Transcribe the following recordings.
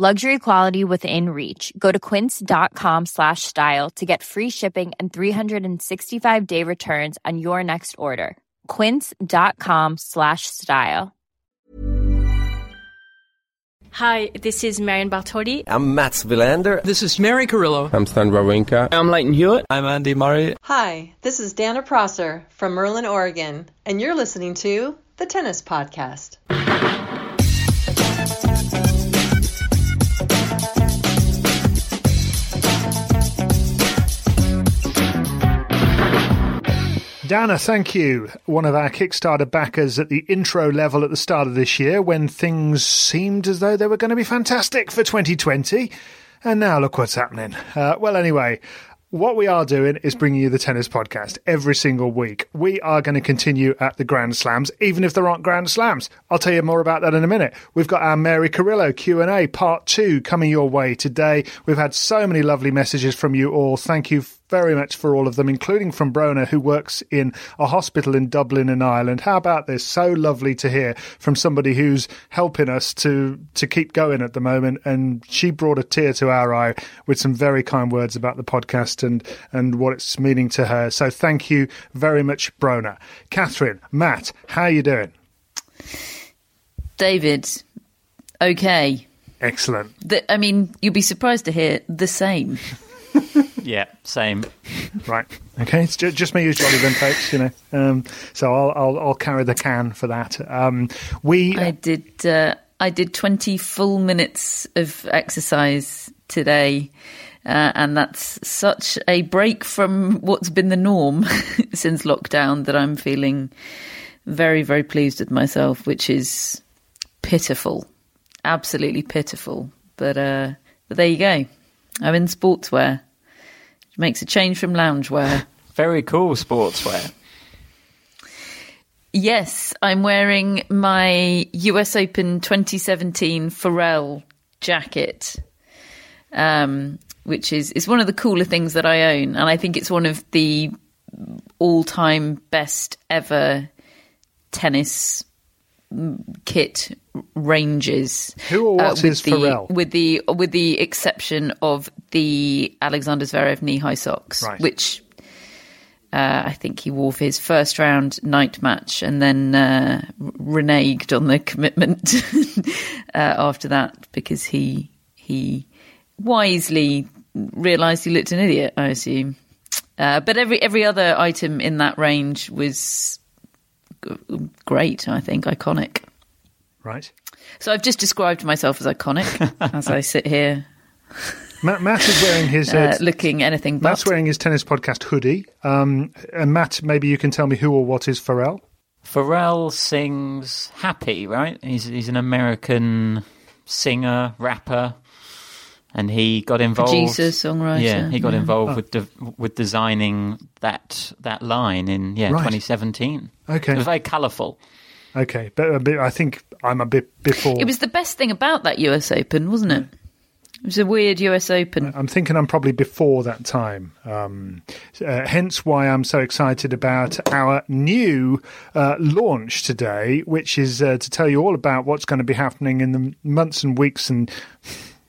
Luxury quality within reach. Go to quince.com slash style to get free shipping and 365 day returns on your next order. Quince.com slash style. Hi, this is Marion Bartoli. I'm Mats Wilander. This is Mary Carillo. I'm Stan Wawrinka. I'm Lleyton Hewitt. I'm Andy Murray. Hi, this is Dana Prosser from Merlin, Oregon, and you're listening to the Tennis Podcast. Dana, thank you. One of our Kickstarter backers at the intro level at the start of this year when things seemed as though they were going to be fantastic for 2020. And now look what's happening. Uh, well, anyway, what we are doing is bringing you the tennis podcast every single week. We are going to continue at the Grand Slams, even if there aren't Grand Slams. I'll tell you more about that in a minute. We've got our Mary Carillo Q&A part two coming your way today. We've had so many lovely messages from you all. Thank you very much for all of them, including from Brona, who works in a hospital in Dublin in Ireland. How about this? So lovely to hear from somebody who's helping us to to keep going at the moment. And she brought a tear to our eye with some very kind words about the podcast and and what it's meaning to her. So thank you very much, Brona. Catherine, Matt, how are you doing? David, okay. Excellent. The, I mean, you'll be surprised to hear the same. Yeah, same. Right. Okay. It's just, just me as Jolly then, folks. You know. Um, so I'll, I'll I'll carry the can for that. Um, we. I did. Uh, I did twenty full minutes of exercise today. Uh, and that's such a break from what's been the norm since lockdown that I'm feeling very, very pleased with myself, which is pitiful, absolutely pitiful. But uh, but there you go. I'm in sportswear. Makes a change from loungewear. Very cool sportswear. Yes, I'm wearing my US Open 2017 Pharrell jacket, um, which is is one of the cooler things that I own, and I think it's one of the all-time best ever tennis kit ranges. Who or what uh, is the, Pharrell? With the with the exception of the Alexander Zverev knee high socks, Right. which uh, I think he wore for his first round night match, and then uh, reneged on the commitment uh, after that because he he wisely realised he looked an idiot. I assume. Uh, but every every other item in that range was g- great. I think iconic. Right. So I've just described myself as iconic as I sit here Matt, Matt is wearing his. uh, Uh, looking anything but. Matt's wearing his tennis podcast hoodie. Um, and Matt, maybe you can tell me who or what is Pharrell. Pharrell sings "Happy," right? He's he's an American singer, rapper, and he got involved. Producer, songwriter, Yeah, he got yeah. involved Oh. with de- with designing that that line in yeah Right. 2017. Okay. it was very colourful. Okay, but a bit, I think I'm a bit before. It was the best thing about that US Open, wasn't it? It was a weird US Open. I'm thinking I'm probably before that time. Um, uh, hence why I'm so excited about our new uh, launch today, which is uh, to tell you all about what's going to be happening in the months and weeks and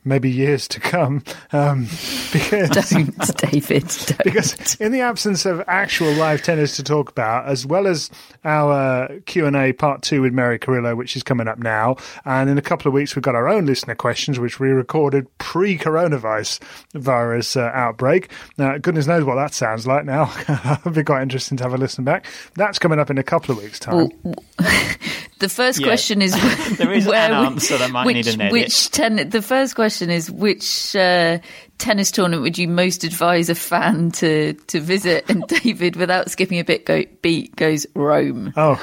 maybe years to come. Um, because Don't, David. Don't. because in the absence of actual live tennis to talk about, as well as our Q and A part two with Mary Carillo, which is coming up now, and in a couple of weeks we've got our own listener questions, which we recorded pre-coronavirus virus uh, outbreak. Now, goodness knows what that sounds like. Now, it'll be quite interesting to have a listen back. That's coming up in a couple of weeks' time. Well, the first Yeah. question is There is where an we- answer that might which, need an edit. Which ten, the first question is which uh, tennis tournament would you most advise a fan to to visit? And David, without skipping a bit, go, beat goes Rome. oh,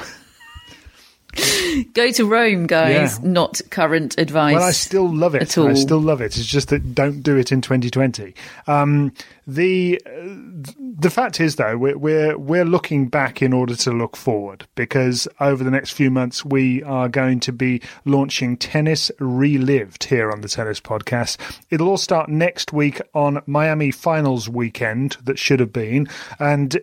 Go to Rome, guys. Yeah. Not current advice. Well, I still love it. at all. I still love it. It's just that don't do it in 2020. Um, the uh, the fact is, though, we're, we're we're looking back in order to look forward because over the next few months we are going to be launching Tennis Relived here on the Tennis Podcast. It'll all start next week on Miami Finals weekend that should have been, and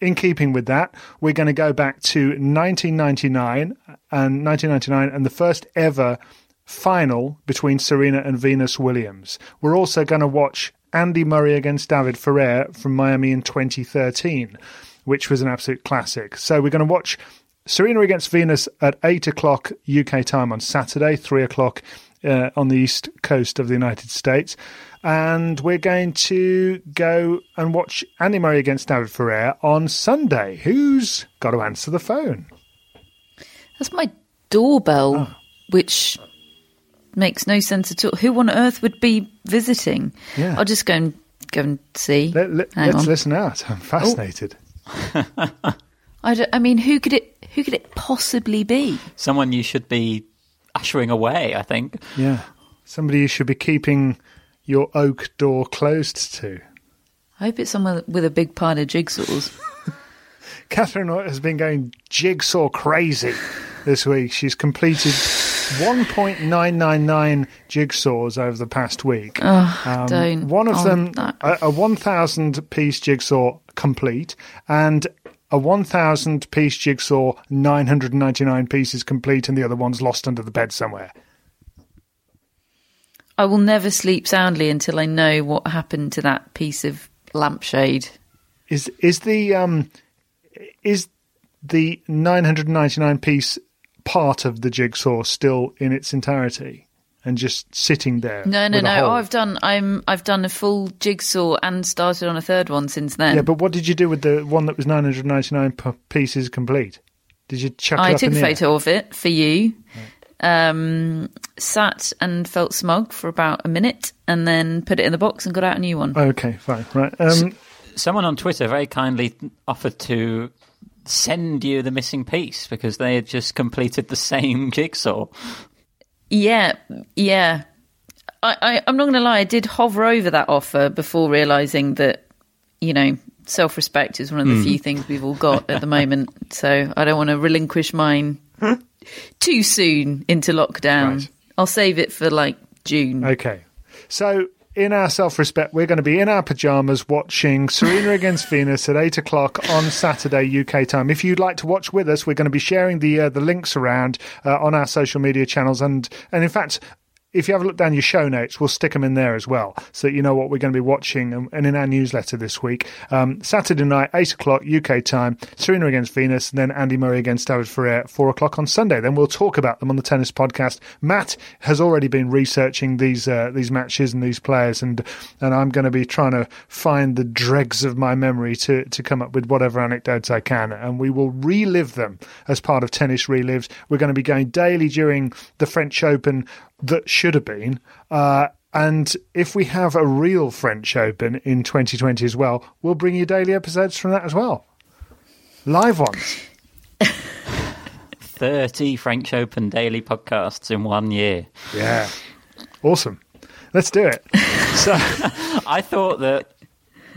in keeping with that, we're going to go back to 1999 and 1999 and the first ever final between Serena and Venus Williams. We're also going to watch Andy Murray against David Ferrer from Miami in 2013, which was an absolute classic. So we're going to watch Serena against Venus at 8 o'clock UK time on Saturday, 3 o'clock uh, on the east coast of the United States. And we're going to go and watch Andy Murray against David Ferrer on Sunday. Who's got to answer the phone? That's my doorbell, Oh. which makes no sense at all. Who on earth would be visiting? Yeah. I'll just go and go and see. Let, let, Hang us on. listen out. I'm oh. fascinated. I, don't, I mean, who could it? Who could it possibly be? Someone you should be ushering away, I think. Yeah. Somebody you should be keeping your oak door closed to. I hope it's someone with a big pile of jigsaws. Catherine has been going jigsaw crazy this week. She's completed 1.999 jigsaws over the past week. Oh, don't. One of Oh, them, a, a 1,000 piece jigsaw complete, and a 1,000 piece jigsaw, 999 pieces complete, and the other one's lost under the bed somewhere. I will never sleep soundly until I know what happened to that piece of lampshade. Is is the um is the 999 piece part of the jigsaw still in its entirety and just sitting there? No, no, no. Oh, I've done. I'm. I've done a full jigsaw and started on a third one since then. Yeah, but what did you do with the one that was 999 p- pieces complete? Did you chuck it I up took in a the air? photo of it for you. Um, sat and felt smug for about a minute, and then put it in the box and got out a new one. Okay, fine, right. Um, Someone on Twitter very kindly offered to send you the missing piece because they had just completed the same jigsaw. Yeah, yeah. I, I, I'm not going to lie. I did hover over that offer before realizing that, you know, self-respect is one of the few things we've all got at the moment. So I don't want to relinquish mine too soon into lockdown. Right. I'll save it for like June. Okay. So, in our self respect, we're going to be in our pajamas watching Serena against Venus at 8 o'clock on Saturday, UK time. If you'd like to watch with us, we're going to be sharing the uh, the links around uh, on our social media channels. And, and in fact, if you have a look down your show notes, we'll stick them in there as well, so that you know what we're going to be watching. And, in our newsletter this week, um, Saturday night, eight o'clock UK time, Serena against Venus, and then Andy Murray against David Ferrer, four o'clock on Sunday. Then we'll talk about them on the tennis podcast. Matt has already been researching these uh, these matches and these players, and and I'm going to be trying to find the dregs of my memory to to come up with whatever anecdotes I can, and we will relive them as part of Tennis Relives. We're going to be going daily during the French Open that should have been. Uh, and if we have a real French Open in 2020 as well, we'll bring you daily episodes from that as well. Live ones. 30 French Open daily podcasts in one year. Yeah. Awesome. Let's do it. So, I thought that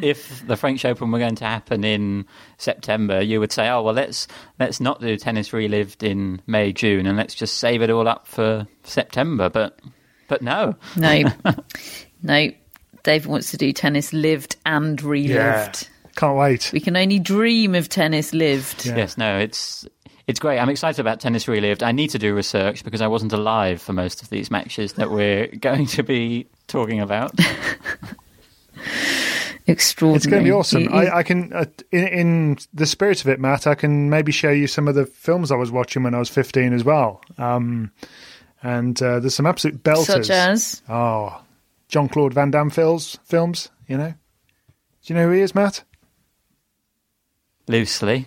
if the French Open were going to happen in September, you would say, "Oh well, let's let's not do tennis relived in May, June, and let's just save it all up for September." But but no, No, no. Dave wants to do tennis lived and relived. yeah. Can't wait. We can only dream of tennis lived. Yeah. yes, no, it's it's great. I'm excited about Tennis Relived. I need to do research because I wasn't alive for most of these matches that we're going to be talking about. Extraordinary. It's going to be awesome. You- you- I, I can, uh, in, in the spirit of it, Matt, I can maybe show you some of the films I was watching when I was 15 as well. Um, and uh, there's some absolute belters. such as Oh, John Claude Van Damme films, films, you know? Do you know who he is, Matt? Loosely.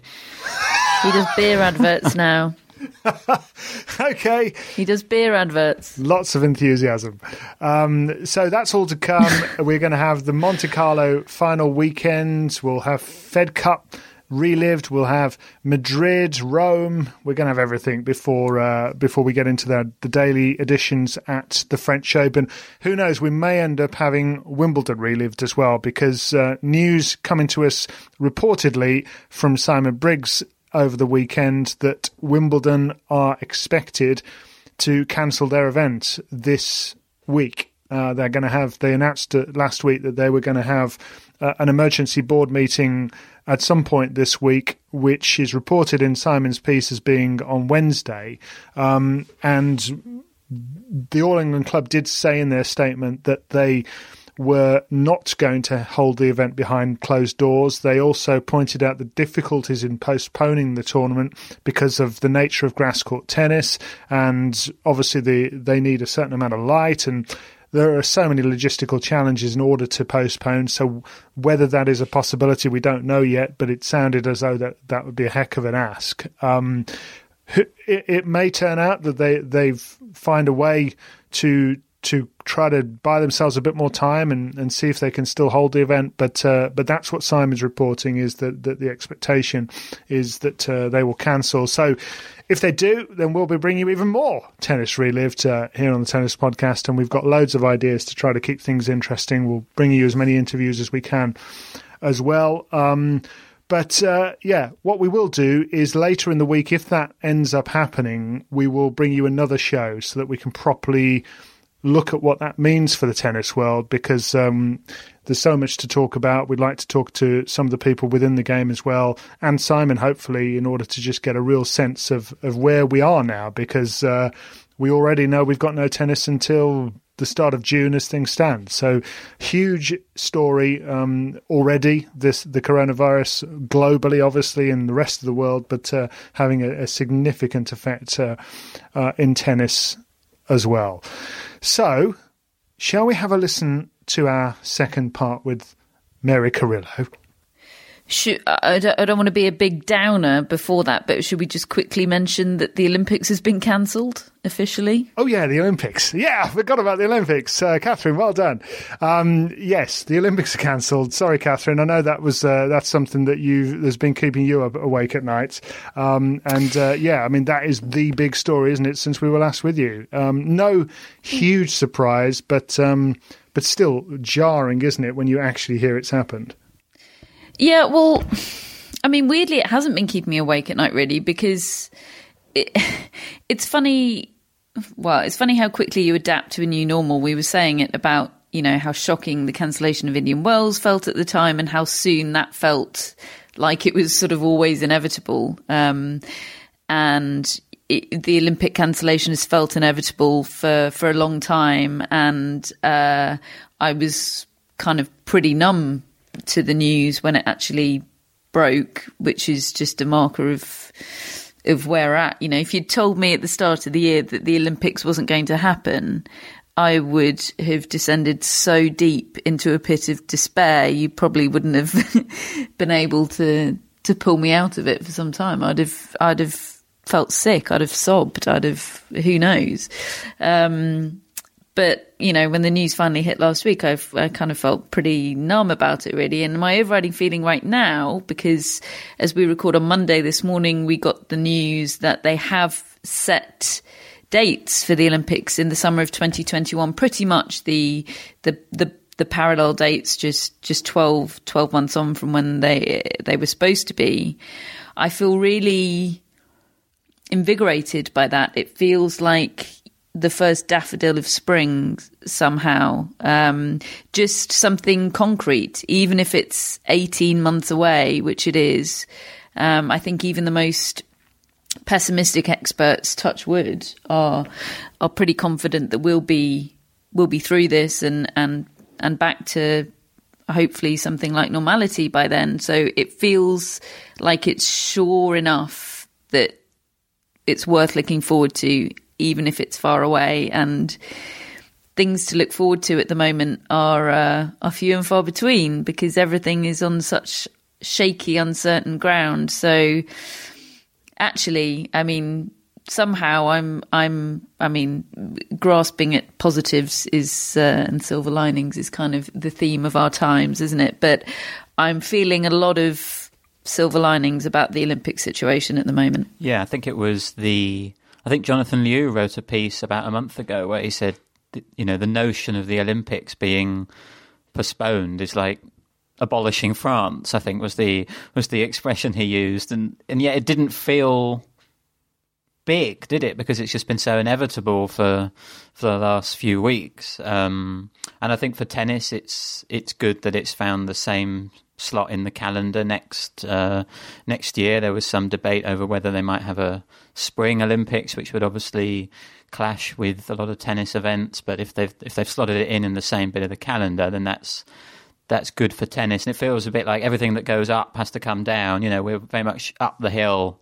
he does beer adverts now. Okay. He does beer adverts. Lots of enthusiasm. Um, so that's all to come. We're going to have the Monte Carlo final weekend. We'll have Fed Cup relived. We'll have Madrid, Rome. We're going to have everything before uh, before we get into the, the daily editions at the French Open. Who knows? We may end up having Wimbledon relived as well because uh, news coming to us reportedly from Simon Briggs over the weekend that Wimbledon are expected to cancel their event this week. Uh, they're going to have. They announced last week that they were going to have uh, an emergency board meeting at some point this week, which is reported in Simon's piece as being on Wednesday. Um, and the All England Club did say in their statement that they were not going to hold the event behind closed doors. They also pointed out the difficulties in postponing the tournament because of the nature of grass court tennis, and obviously the, they need a certain amount of light and. There are so many logistical challenges in order to postpone. So whether that is a possibility, we don't know yet. But it sounded as though that that would be a heck of an ask. Um, it, it may turn out that they they've find a way to to try to buy themselves a bit more time and, and see if they can still hold the event. But uh, but that's what Simon's reporting is that, that the expectation is that uh, they will cancel. So if they do, then we'll be bringing you even more tennis relived uh, here on the Tennis Podcast, and we've got loads of ideas to try to keep things interesting. We'll bring you as many interviews as we can as well. Um, but uh, yeah, what we will do is later in the week, if that ends up happening, we will bring you another show so that we can properly look at what that means for the tennis world because um, there's so much to talk about. We'd like to talk to some of the people within the game as well, and Simon, hopefully, in order to just get a real sense of, of where we are now because uh, we already know we've got no tennis until the start of June as things stand. So huge story um, already. This the coronavirus globally, obviously, in the rest of the world, but uh, having a, a significant effect uh, uh, in tennis as well. So, shall we have a listen to our second part with Mary Carillo? Should, I, don't, I don't want to be a big downer before that, but should we just quickly mention that the Olympics has been cancelled officially? Oh yeah, the Olympics. Yeah, I forgot about the Olympics. Uh, Catherine, well done. Um, yes, the Olympics are cancelled. Sorry, Catherine. I know that was uh, that's something that you has been keeping you up awake at night. Um, and uh, yeah, I mean that is the big story, isn't it? Since we were last with you, um, no huge surprise, but um, but still jarring, isn't it, when you actually hear it's happened? Yeah, well, I mean, weirdly, it hasn't been keeping me awake at night, really, because it, it's funny. Well, it's funny how quickly you adapt to a new normal. We were saying it about, you know, how shocking the cancellation of Indian Wells felt at the time and how soon that felt like it was sort of always inevitable. Um, and it, the Olympic cancellation has felt inevitable for, for a long time. And uh, I was kind of pretty numb to the news when it actually broke, which is just a marker of of where we're at. You know, if you'd told me at the start of the year that the Olympics wasn't going to happen, I would have descended so deep into a pit of despair. You probably wouldn't have been able to to pull me out of it for some time. I'd have I'd have felt sick. I'd have sobbed. I'd have who knows. Um, but you know, when the news finally hit last week, I've I kind of felt pretty numb about it, really. And my overriding feeling right now, because as we record on Monday this morning, we got the news that they have set dates for the Olympics in the summer of 2021. Pretty much the the the the parallel dates, just just 12, 12 months on from when they they were supposed to be. I feel really invigorated by that. It feels like the first daffodil of spring somehow. Um, just something concrete, even if it's 18 months away, which it is. Um, I think even the most pessimistic experts, touch wood, are are pretty confident that we'll be we'll be through this and and and back to hopefully something like normality by then. So it feels like it's sure enough that it's worth looking forward to, even if it's far away. And things to look forward to at the moment are uh, are few and far between because everything is on such shaky, uncertain ground. So actually, I mean, somehow I'm I'm I mean grasping at positives is uh, and silver linings is kind of the theme of our times, isn't it? But I'm feeling a lot of silver linings about the Olympic situation at the moment. Yeah, I think it was the I think Jonathan Liew wrote a piece about a month ago where he said you know the notion of the Olympics being postponed is like abolishing France. I think was the was the expression he used, and and yet it didn't feel big, did it? Because it's just been so inevitable for for the last few weeks. Um, and I think for tennis, it's it's good that it's found the same slot in the calendar next uh, next year. There was some debate over whether they might have a spring Olympics, which would obviously clash with a lot of tennis events. But if they've if they've slotted it in in the same bit of the calendar, then that's that's good for tennis. And it feels a bit like everything that goes up has to come down. You know, we're very much up the hill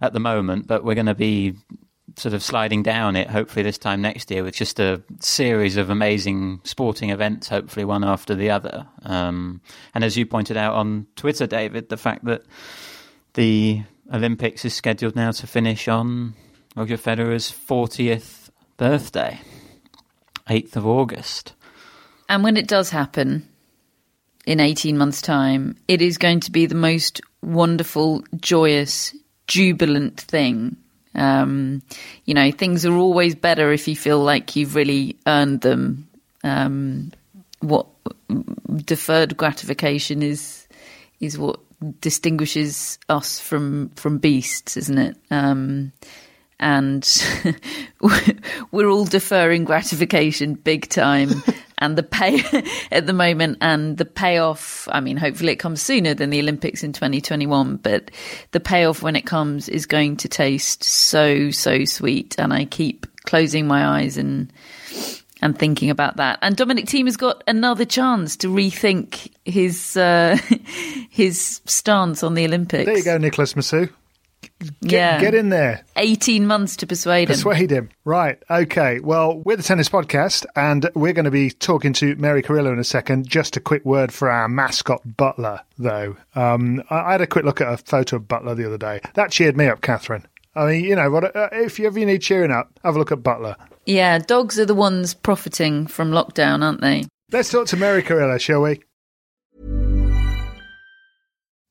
at the moment, but we're going to be sort of sliding down it hopefully this time next year with just a series of amazing sporting events hopefully one after the other um, and as you pointed out on twitter david the fact that the olympics is scheduled now to finish on roger federer's 40th birthday 8th of august and when it does happen in 18 months time it is going to be the most wonderful joyous jubilant thing. Um, you know, things are always better if you feel like you've really earned them. Um, what deferred gratification is is what distinguishes us from from beasts, isn't it? Um, and we're all deferring gratification big time. And the pay at the moment and the payoff, I mean, hopefully it comes sooner than the Olympics in 2021, but the payoff when it comes is going to taste so, so sweet. And I keep closing my eyes and, and thinking about that. And Dominic Thiem has got another chance to rethink his uh, his stance on the Olympics. There you go, Nicholas Massu. Get, yeah. get in there. 18 months to persuade him. Persuade him. Right. Okay. Well, we're the Tennis Podcast, and we're going to be talking to Mary Carillo in a second. Just a quick word for our mascot, Butler, though. Um, I, I had a quick look at a photo of Butler the other day. That cheered me up, Catherine. I mean, you know, what? Uh, if you ever need cheering up, have a look at Butler. Yeah, dogs are the ones profiting from lockdown, aren't they? Let's talk to Mary Carillo, shall we?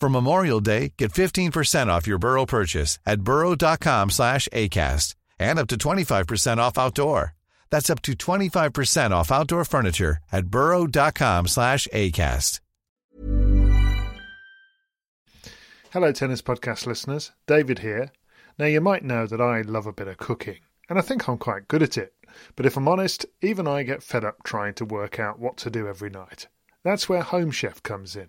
For Memorial Day, get 15% off your Burrow purchase at burrow.com slash ACAST and up to 25% off outdoor. That's up to 25% off outdoor furniture at burrow.com slash ACAST. Hello, Tennis Podcast listeners. David here. Now, you might know that I love a bit of cooking, and I think I'm quite good at it. But if I'm honest, even I get fed up trying to work out what to do every night. That's where Home Chef comes in.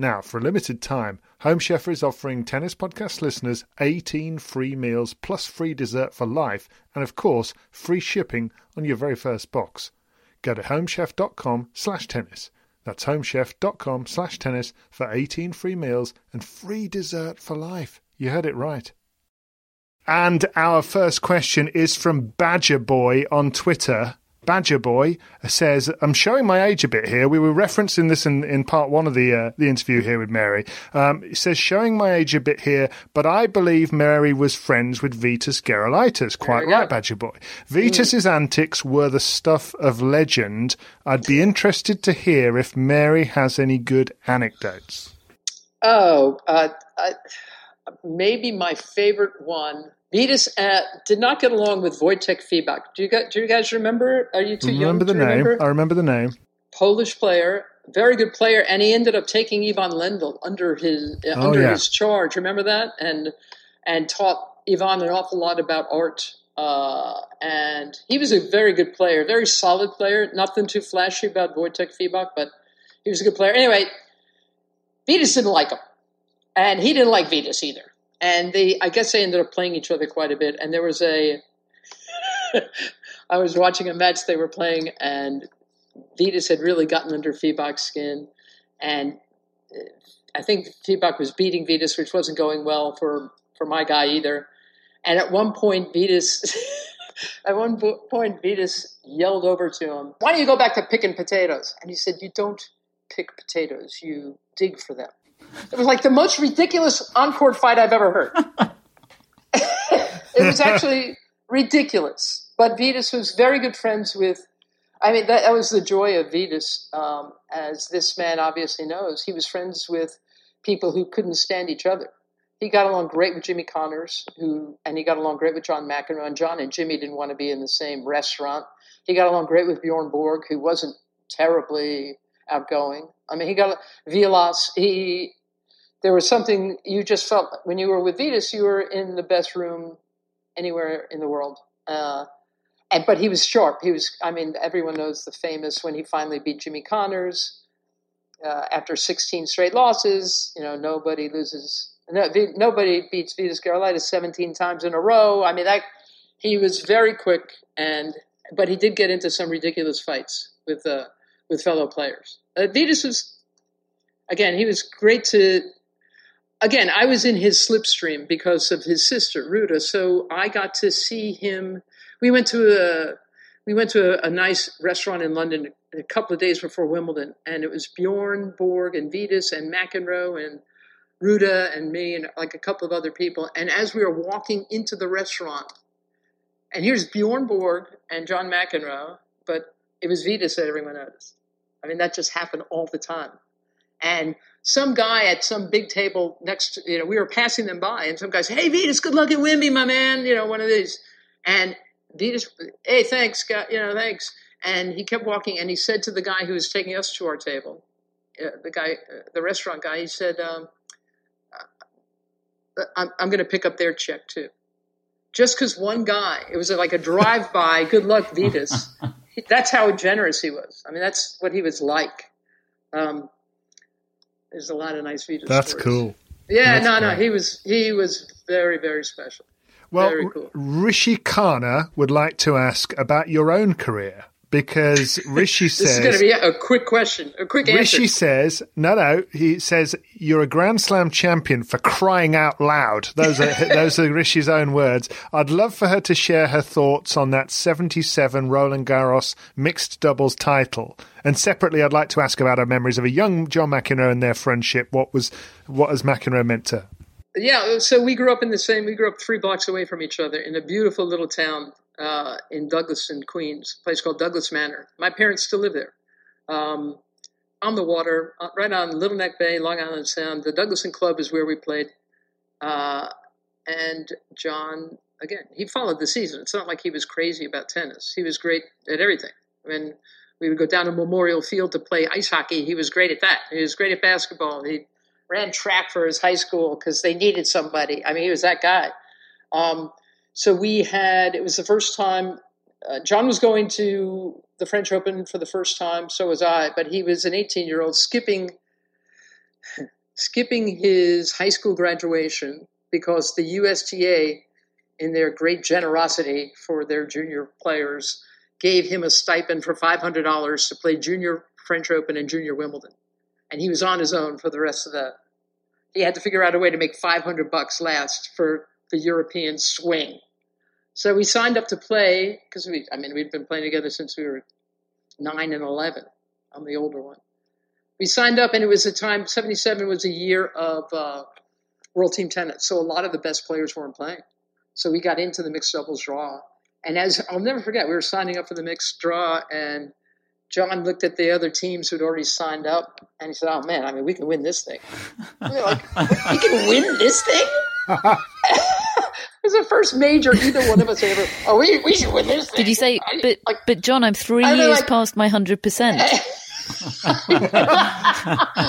Now, for a limited time, Home Chef is offering Tennis Podcast listeners 18 free meals plus free dessert for life, and of course, free shipping on your very first box. Go to homechef.com slash tennis. That's homechef.com slash tennis for 18 free meals and free dessert for life. You heard it right. And our first question is from Badger Boy on Twitter. Badger Boy says, "I'm showing my age a bit here. We were referencing this in, in part one of the uh, the interview here with Mary. Um, he says, showing my age a bit here, but I believe Mary was friends with Vitas Gerulaitis. Quite right, Badger Boy. Vitas's mm. antics were the stuff of legend. I'd be interested to hear if Mary has any good anecdotes. Oh, uh, I, maybe my favorite one Vitas uh, did not get along with Wojtek Fibak. Do you guys, do you guys remember? Are you too young? remember young the to name. remember? I remember the name. Polish player, very good player, and he ended up taking Ivan Lendl under his uh, Oh, under yeah. his charge. Remember that? And and taught Ivan an awful lot about art. Uh, and he was a very good player, very solid player. Nothing too flashy about Wojtek Fibak, but he was a good player. Anyway, Vitas didn't like him, and he didn't like Vitas either. And they, I guess, they ended up playing each other quite a bit. And there was a, I was watching a match they were playing, and Vitas had really gotten under Fibak's skin, and uh, I think Fibak was beating Vitas, which wasn't going well for for my guy either. And at one point, Vitas, at one point, Vitas yelled over to him, "Why don't you go back to picking potatoes?" And he said, "You don't pick potatoes; you dig for them." It was like the most ridiculous on-court fight I've ever heard. it was actually ridiculous. But Vitas was very good friends with. I mean, that, that was the joy of Vitas, um, as this man obviously knows. He was friends with people who couldn't stand each other. He got along great with Jimmy Connors, who, and he got along great with John McEnroe. And John and Jimmy didn't want to be in the same restaurant. He got along great with Bjorn Borg, who wasn't terribly outgoing. I mean, he got Vilas. He there was something you just felt when you were with Vitas. You were in the best room anywhere in the world. Uh, and but he was sharp. He was. I mean, everyone knows the famous when he finally beat Jimmy Connors uh, after 16 straight losses. You know, nobody loses. No, nobody beats Vitas Gerulaitis 17 times in a row. I mean, that he was very quick, and but he did get into some ridiculous fights with uh, with fellow players. Uh, Vitas was again. He was great to. Again, I was in his slipstream because of his sister Ruta, so I got to see him. We went to a we went to a, a nice restaurant in London a couple of days before Wimbledon, and it was Bjorn Borg and Vitas and McEnroe and Ruta and me and like a couple of other people. And as we were walking into the restaurant, and here's Bjorn Borg and John McEnroe, but it was Vitas that everyone noticed. I mean, that just happened all the time. And some guy at some big table next to, you know, we were passing them by, and some guy said, Hey, Vitas, good luck at Wimby, my man, you know, one of these. And Vitas, hey, thanks, guy, you know, thanks. And he kept walking, and he said to the guy who was taking us to our table, uh, the guy, uh, the restaurant guy, he said, um, uh, I'm, I'm going to pick up their check too. Just because one guy, it was like a drive by, good luck, Vitas. that's how generous he was. I mean, that's what he was like. Um, there's a lot of nice Vitas. That's stories. cool. Yeah, That's no, no, he was he was very very special. Well, very cool. Rishi Khanna would like to ask about your own career because Rishi says. This is going to be a quick question, a quick answer. Rishi says, no, no. He says you're a Grand Slam champion for crying out loud. Those are those are Rishi's own words. I'd love for her to share her thoughts on that 77 Roland Garros mixed doubles title. And separately, I'd like to ask about her memories of a young John McEnroe and their friendship. What was what has McEnroe meant to? her? Yeah, so we grew up in the same. We grew up three blocks away from each other in a beautiful little town uh, in Douglas in Queens, a place called Douglas Manor. My parents still live there, um, on the water, uh, right on Little Neck Bay, Long Island Sound. The Douglaston Club is where we played, uh, and John again. He followed the season. It's not like he was crazy about tennis. He was great at everything. When we would go down to Memorial Field to play ice hockey, he was great at that. He was great at basketball. He ran track for his high school because they needed somebody. I mean, he was that guy. Um, so we had, it was the first time, uh, John was going to the French Open for the first time, so was I, but he was an 18 year old skipping skipping his high school graduation because the USTA, in their great generosity for their junior players, gave him a stipend for $500 to play junior French Open and junior Wimbledon. And he was on his own for the rest of the. He had to figure out a way to make 500 bucks last for the European swing. So we signed up to play because we, I mean, we'd been playing together since we were nine and 11. I'm the older one. We signed up, and it was a time, 77 was a year of uh, World Team Tennis. So a lot of the best players weren't playing. So we got into the mixed doubles draw. And as I'll never forget, we were signing up for the mixed draw, and John looked at the other teams who'd already signed up, and he said, "Oh man, I mean, we can win this thing. we like, we can win this thing." it was the first major either one of us ever. Oh, we, we should win this. Thing. Did you say? But like, but John, I'm three years like, past my hundred percent.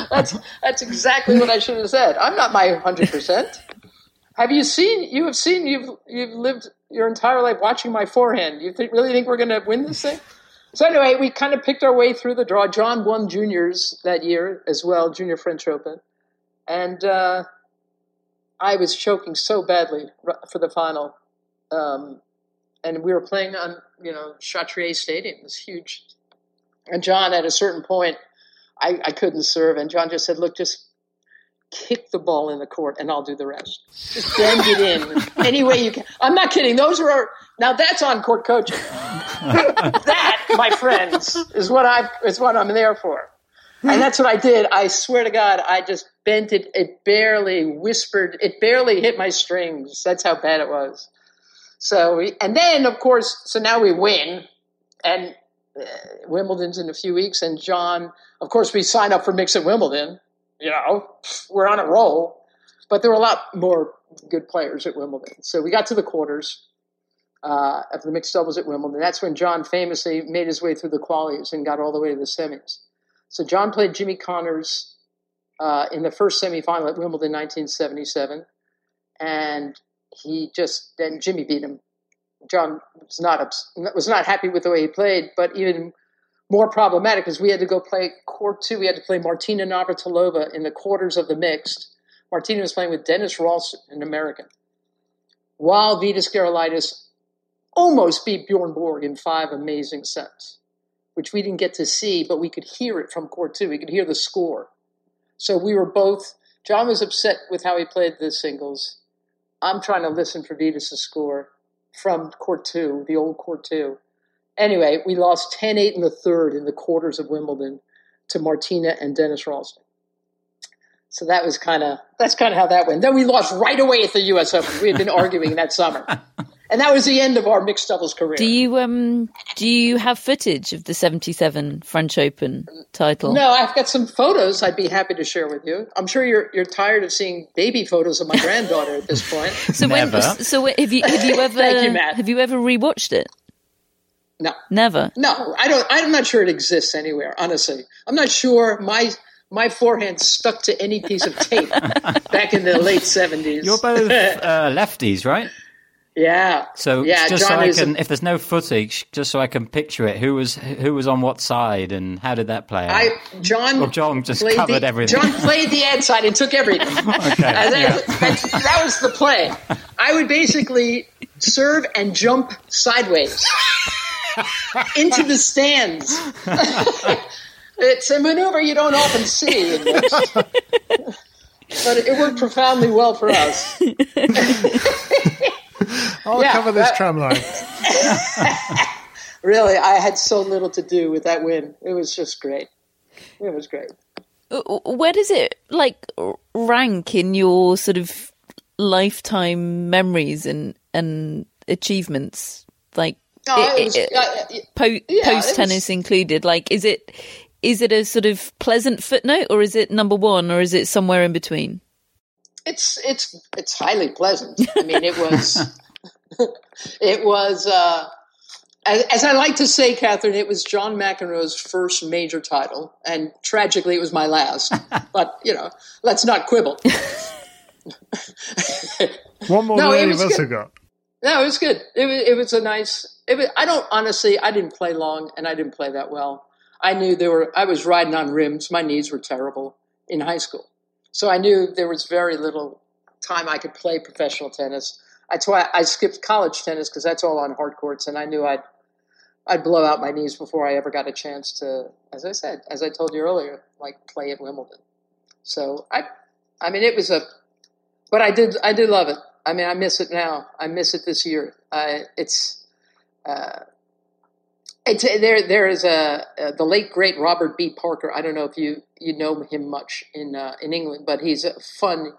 that's that's exactly what I should have said. I'm not my hundred percent. Have you seen? You have seen. You've you've lived your entire life watching my forehand. You think, really think we're going to win this thing? So anyway, we kind of picked our way through the draw. John won juniors that year as well, Junior French Open, and uh, I was choking so badly for the final. Um, and we were playing on, you know, Chatrier Stadium, this huge. And John, at a certain point, I, I couldn't serve, and John just said, "Look, just kick the ball in the court and I'll do the rest. Just bend it in any way you can. I'm not kidding. Those are our, now that's on court coaching. that, my friends, is what I is what I'm there for. And that's what I did. I swear to God, I just bent it. It barely whispered. It barely hit my strings. That's how bad it was. So, we, and then of course, so now we win, and uh, Wimbledon's in a few weeks. And John, of course, we sign up for mix at Wimbledon you know, we're on a roll. But there were a lot more good players at Wimbledon. So we got to the quarters uh, of the mixed doubles at Wimbledon. That's when John famously made his way through the qualies and got all the way to the semis. So John played Jimmy Connors uh, in the first semifinal at Wimbledon 1977. And he just, then Jimmy beat him. John was not, was not happy with the way he played, but even more problematic is we had to go play court two. We had to play Martina Navratilova in the quarters of the mixed. Martina was playing with Dennis Ralston, an American, while Vitas Gerulaitis almost beat Bjorn Borg in five amazing sets, which we didn't get to see, but we could hear it from court two. We could hear the score. So we were both. John was upset with how he played the singles. I'm trying to listen for Vitas' score from court two, the old court two anyway, we lost 10 8 in the third in the quarters of Wimbledon to Martina and Dennis Ralston. So that was kind of that's kind of how that went. Then we lost right away at the U.S. Open. We had been arguing that summer, and that was the end of our mixed doubles career. Do you um do you have footage of the '77 French Open title? No, I've got some photos. I'd be happy to share with you. I'm sure you're you're tired of seeing baby photos of my granddaughter at this point. so Never. When, so have you have you ever Thank you, Matt. have you ever rewatched it? No, never. No, I don't. I'm not sure it exists anywhere. Honestly, I'm not sure my my forehand stuck to any piece of tape back in the late '70s. You're both uh, lefties, right? Yeah. So yeah, just John so I can, a- if there's no footage, just so I can picture it, who was who was on what side and how did that play out? I John. Well, John just covered the, everything. John played the ad side and took everything. okay. That, yeah. that- that was the play. I would basically serve and jump sideways into the stands. it's a maneuver you don't often see. But it worked profoundly well for us. I'll Yeah, cover this that- tram line. Really, I had so little to do with that win. It was just great. It was great. Where does it like rank in your sort of lifetime memories and and achievements? Like No, i- it was- i- uh, po- yeah, post tennis included. Like, is it is it a sort of pleasant footnote, or is it number one, or is it somewhere in between? It's it's it's highly pleasant. I mean, it was it was uh, as, as I like to say, Catherine. It was John McEnroe's first major title, and tragically, it was my last. but you know, let's not quibble. One more No, than any of us good. have got. No, it was good. It was, it was a nice. It was, I don't honestly. I didn't play long, and I didn't play that well. I knew there were. I was riding on rims. My knees were terrible in high school. So I knew there was very little time I could play professional tennis. That's why I skipped college tennis because that's all on hard courts, and I knew I'd I'd blow out my knees before I ever got a chance to, as I said, as I told you earlier, like play at Wimbledon. So I, I mean, it was a, but I did I did love it. I mean, I miss it now. I miss it this year. I, it's, uh, it's there. There is a, a, the late great Robert B. Parker. I don't know if you you know him much in uh, in England, but he's a fun.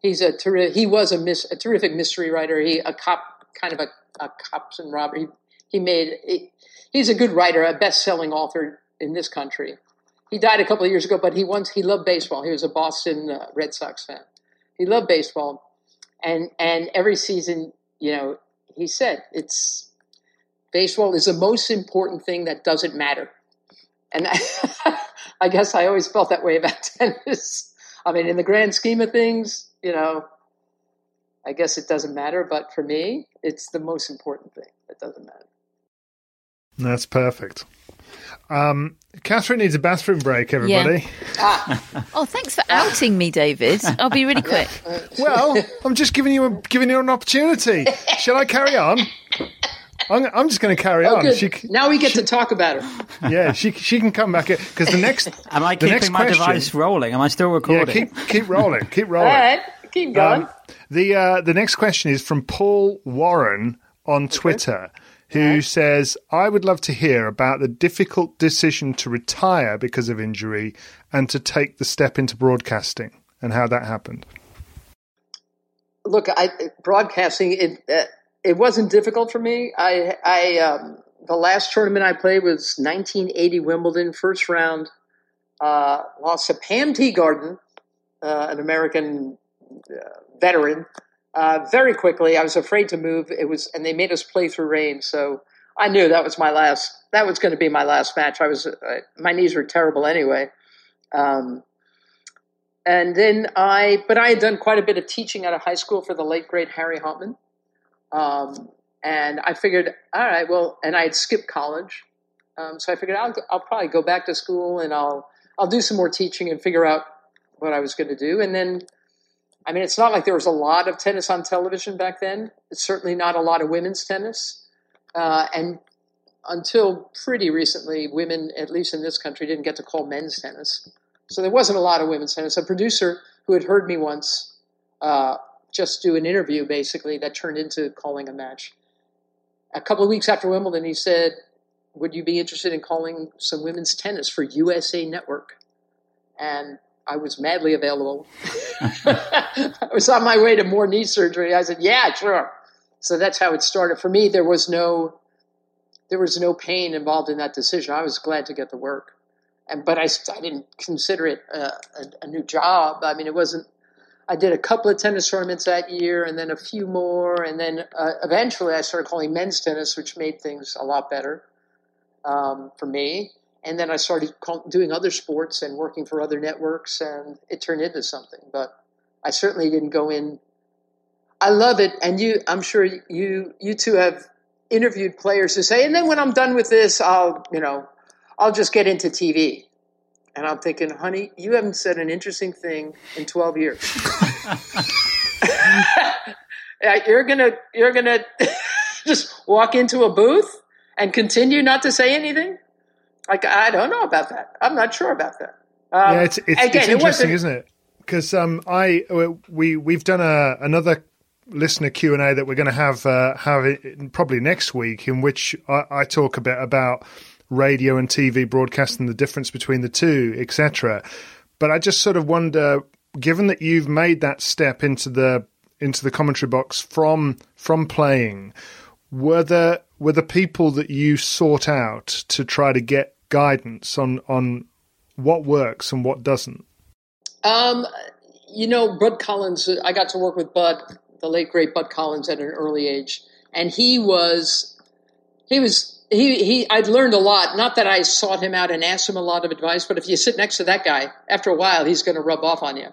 He's a. He was a, mis, a terrific mystery writer. He a cop, kind of a, a cops and robber. He, he made. He, he's a good writer, a best-selling author in this country. He died a couple of years ago, but he once he loved baseball. He was a Boston uh, Red Sox fan. He loved baseball, and and every season, you know, he said it's baseball is the most important thing that doesn't matter. And I, I guess I always felt that way about tennis. I mean, in the grand scheme of things, you know, I guess it doesn't matter, but for me, it's the most important thing that doesn't matter. That's perfect. Um, Catherine needs a bathroom break, everybody. Yeah. Ah. oh, thanks for outing me, David. I'll be really quick. well, I'm just giving you a, giving you an opportunity. Shall I carry on? I'm, I'm just going to carry oh, on. She, now we get she, to talk about her. Yeah, she she can come back because the next. Am I keeping my question, device rolling? Am I still recording? Yeah, keep keep rolling, keep rolling. All right, keep going. Um, the uh, the next question is from Paul Warren on Twitter. Okay who says, I would love to hear about the difficult decision to retire because of injury and to take the step into broadcasting and how that happened. Look, I, broadcasting, it, uh, it wasn't difficult for me. I, I um, the last tournament I played was 1980 Wimbledon, first round. Uh, lost to Pam Teeguarden, uh, an American uh, veteran, uh, very quickly. I was afraid to move. It was, and they made us play through rain. So I knew that was my last. That was going to be my last match. I was, uh, my knees were terrible anyway. Um, and then I, but I had done quite a bit of teaching at a high school for the late great Harry Hopman. Um, and I figured, all right, well, and I had skipped college, um, so I figured I'll, I'll probably go back to school and I'll I'll do some more teaching and figure out what I was going to do. And then I mean, it's not like there was a lot of tennis on television back then. It's certainly not a lot of women's tennis. Uh, and until pretty recently, women, at least in this country, didn't get to call men's tennis. So there wasn't a lot of women's tennis. A producer who had heard me once uh, just do an interview, basically, that turned into calling a match. A couple of weeks after Wimbledon, he said, Would you be interested in calling some women's tennis for USA Network? And I was madly available. I was on my way to more knee surgery. I said, "Yeah, sure." So that's how it started. For me, there was no there was no pain involved in that decision. I was glad to get the work, and but I, I didn't consider it a, a, a new job. I mean, it wasn't. I did a couple of tennis tournaments that year, and then a few more, and then uh, eventually I started calling men's tennis, which made things a lot better um, for me and then I started doing other sports and working for other networks, and it turned into something. But I certainly didn't go in. I love it, and you, I'm sure you, you two have interviewed players who say, and then when I'm done with this, I'll, you know, I'll just get into TV. And I'm thinking, honey, you haven't said an interesting thing in 12 years. you're gonna, you're gonna just walk into a booth and continue not to say anything. Like I don't know about that. I'm not sure about that. Um, yeah, it's it's, again, it's interesting, is isn't it? Because um, I we we've done a another listener Q and A that we're going to have uh, have it probably next week, in which I, I talk a bit about radio and TV broadcasting, the difference between the two, etc. But I just sort of wonder, given that you've made that step into the into the commentary box from from playing, were there were the people that you sought out to try to get guidance on on what works and what doesn't? Um, you know, Bud Collins. I got to work with Bud, the late great Bud Collins, at an early age, and he was he was he he. I'd learned a lot. Not that I sought him out and asked him a lot of advice, but if you sit next to that guy, after a while, he's going to rub off on you.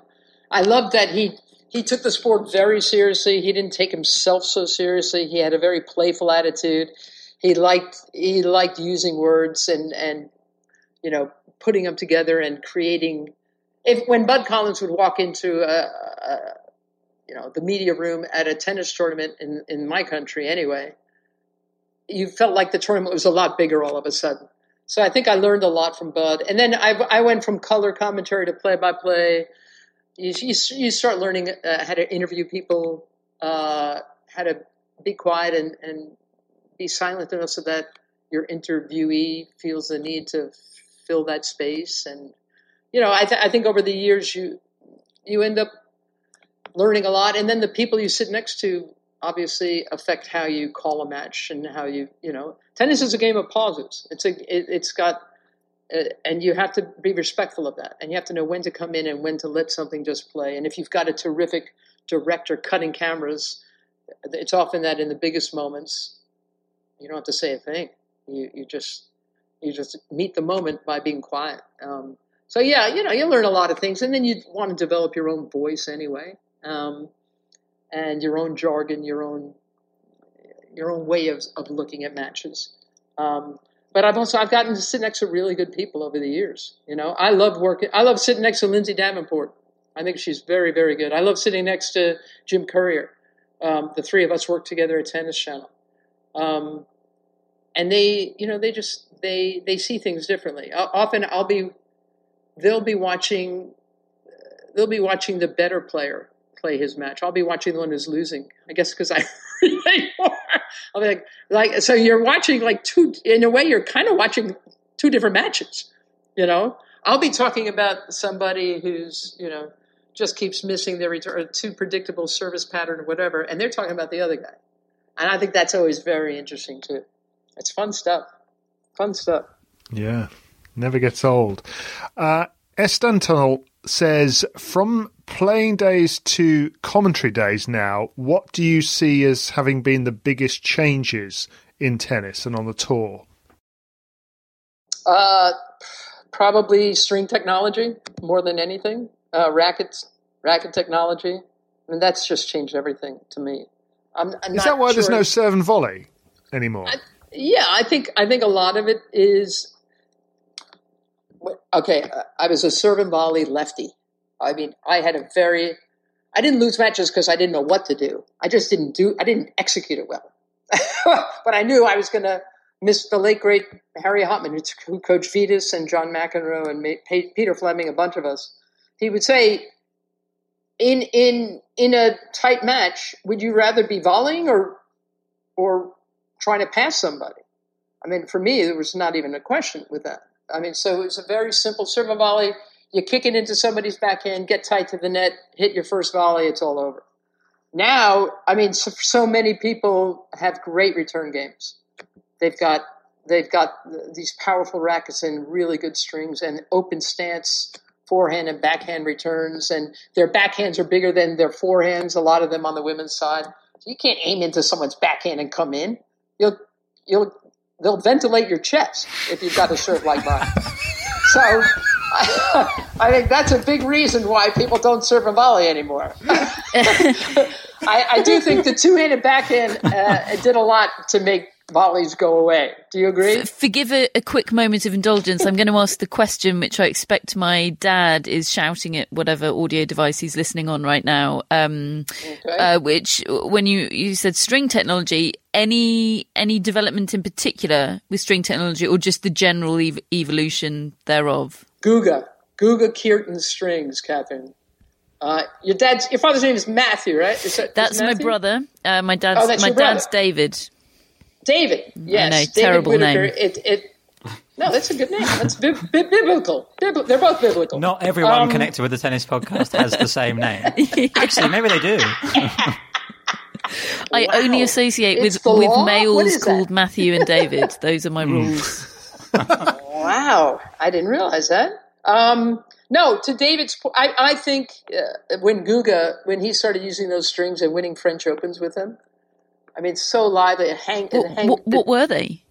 I love that he he took the sport very seriously. He didn't take himself so seriously. He had a very playful attitude he liked he liked using words and and you know putting them together and creating if when Bud Collins would walk into a, a you know the media room at a tennis tournament in in my country anyway, you felt like the tournament was a lot bigger all of a sudden. So I think I learned a lot from Bud, and then I, I went from color commentary to play by play. You, start learning uh, how to interview people, uh, how to be quiet and, and be silent enough so that your interviewee feels the need to fill that space. And you know, I, th- I think over the years you you end up learning a lot, and then the people you sit next to obviously affect how you call a match and how you you know tennis is a game of pauses. It's a it, has got uh, and you have to be respectful of that and you have to know when to come in and when to let something just play. And if you've got a terrific director cutting cameras it's often that in the biggest moments you don't have to say a thing. You you just you just meet the moment by being quiet. Um, so yeah you know you learn a lot of things and then you want to develop your own voice anyway. Um, and your own jargon, your own your own way of, of looking at matches. Um, but I've also I've gotten to sit next to really good people over the years. You know, I love working. I love sitting next to Lindsay Davenport. I think she's very very good. I love sitting next to Jim Courier. Um, the three of us work together at Tennis Channel, um, and they you know they just they they see things differently. Often I'll be they'll be watching they'll be watching the better player play his match. I'll be watching the one who's losing. I guess because I I'll be like, like, so you're watching like two, in a way, you're kind of watching two different matches, you know? I'll be talking about somebody who's, you know, just keeps missing their return, or too predictable service pattern or whatever, and they're talking about the other guy. And I think that's always very interesting too. It's fun stuff. Fun stuff. Yeah, never gets old. Uh, Estantunnel says, from playing days to commentary days now, what do you see as having been the biggest changes in tennis and on the tour? Uh, probably string technology more than anything. Uh, rackets, racket technology. I mean, that's just changed everything to me. I'm, I'm is that why sure there's no serve and volley anymore? I, yeah, I think I think a lot of it is. Okay, uh, I was a serve and volley lefty I mean, I had a very, I didn't lose matches because I didn't know what to do. I just didn't do, I didn't execute it well. but I knew I was going to miss the late great Harry Hopman, who coached Vitas and John McEnroe and Peter Fleming, a bunch of us. He would say, in in in a tight match, would you rather be volleying or or trying to pass somebody? I mean, for me, there was not even a question with that. I mean, so it's a very simple serve volley you kick it into somebody's backhand, get tight to the net, hit your first volley, it's all over. Now, I mean, so, so many people have great return games. They've got they've got these powerful rackets and really good strings and open stance forehand and backhand returns, and their backhands are bigger than their forehands. A lot of them on the women's side. You can't aim into someone's backhand and come in. You'll you'll they'll ventilate your chest if you've got a shirt like mine. So I think that's a big reason why people don't serve a volley anymore. I, I, do think the two-handed backhand uh, did a lot to make volleys go away. Do you agree? Forgive a, a, quick moment of indulgence. I'm going to ask the question, which I expect my dad is shouting at whatever audio device he's listening on right now. Um, okay. uh, which, when you you said string technology, any any development in particular with string technology, or just the general ev- evolution thereof? Guga, Guga Kuerten strings, Catherine. Uh, your dad's, your father's name is Matthew, right? Is that, that's my brother. Uh, my dad's, oh, my dad's David. David, yes, know, David terrible Whitaker. name. It, it, no, that's a good name. That's bi- bi- biblical. Bibli- they're both biblical. Not everyone um, connected with the tennis podcast has the same name. Actually, maybe they do. I wow. only associate with with males called Matthew and David. Those are my hmm. rules. wow, I didn't realize that. Um, no, to David's point, I, I think uh, when Guga, when he started using those strings and winning French Opens with them, I mean, so live, it hang, what, hang, what, what were they?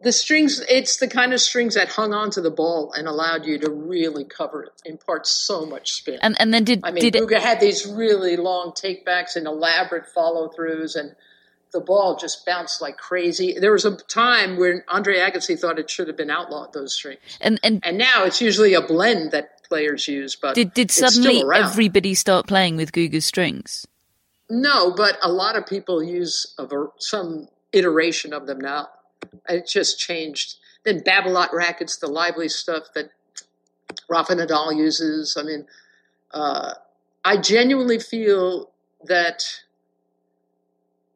The strings, it's the kind of strings that hung onto the ball and allowed you to really cover it, impart so much spin. And, and then did, I mean, did Guga it... had these really long takebacks and elaborate follow throughs and – the ball just bounced like crazy. There was a time when Andre Agassi thought it should have been outlawed those strings, and and and now it's usually a blend that players use, but Did did suddenly everybody start playing with Guga strings? No, but a lot of people use a some iteration of them now. It just changed. Then Babolat rackets, the lively stuff that Rafa Nadal uses. I mean, uh, I genuinely feel that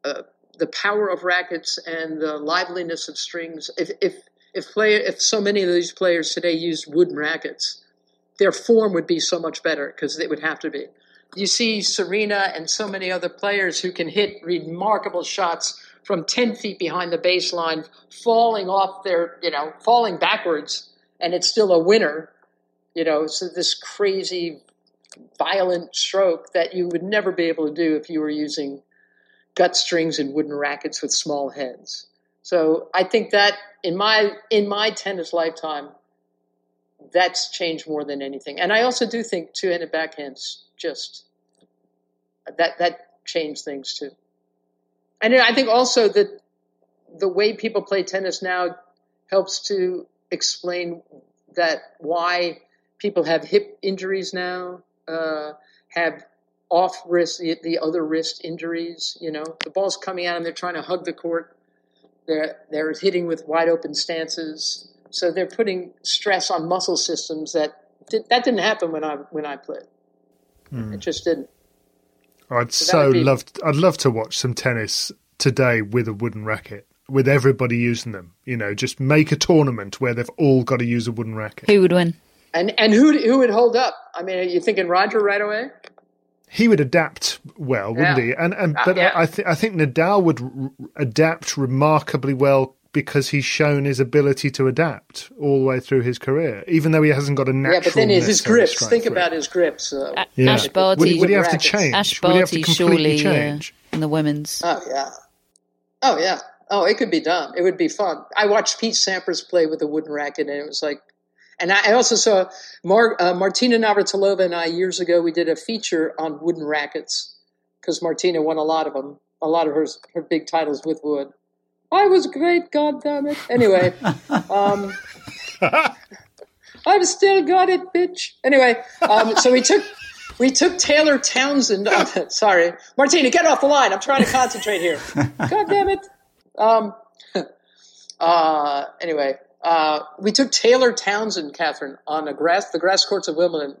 uh, the power of rackets and the liveliness of strings. If if if player if so many of these players today used wooden rackets, their form would be so much better because it would have to be. You see Serena and so many other players who can hit remarkable shots from 10 feet behind the baseline, falling off their, you know, falling backwards, and it's still a winner. You know, so this crazy, violent stroke that you would never be able to do if you were using gut strings and wooden rackets with small heads. So I think that in my in my tennis lifetime, that's changed more than anything. And I also do think two-handed backhands just that that changed things too. And I think also that the way people play tennis now helps to explain that why people have hip injuries now, uh, have off wrist, the, the other wrist injuries. You know, the ball's coming out and they're trying to hug the court. They're they're hitting with wide open stances, so they're putting stress on muscle systems that did, that didn't happen when I when I played. It just didn't. I'd So so be- love. I'd love to watch some tennis today with a wooden racket, with everybody using them. You know, just make a tournament where they've all got to use a wooden racket. Who would win? And and who who would hold up? I mean, are you thinking Roger right away? He would adapt well, wouldn't Yeah. he? And and Uh, but yeah. I, I think I think Nadal would r- adapt remarkably well because he's shown his ability to adapt all the way through his career, even though he hasn't got a natural. yeah, but then his, his grips. Think it. about his grips. Uh, A- Yeah. Ash Barty. Would would he have to change? Ash would he have to Barty, completely surely, change? uh, in the women's. oh yeah, oh yeah, oh it could be done. It would be fun. I watched Pete Sampras play with a wooden racket, and it was like. And I I also saw Mar, uh, Martina Navratilova and I years ago. We did a feature on wooden rackets because Martina won a lot of them, a lot of her her big titles with wood. I was great, God damn it. Anyway, um, I've still got it, bitch. Anyway, um, so we took we took Taylor Townsend. sorry, Martina, get off the line. I'm trying to concentrate here. God damn it. Um, uh, anyway, uh, we took Taylor Townsend, Catherine, on a grass the grass courts of Wimbledon.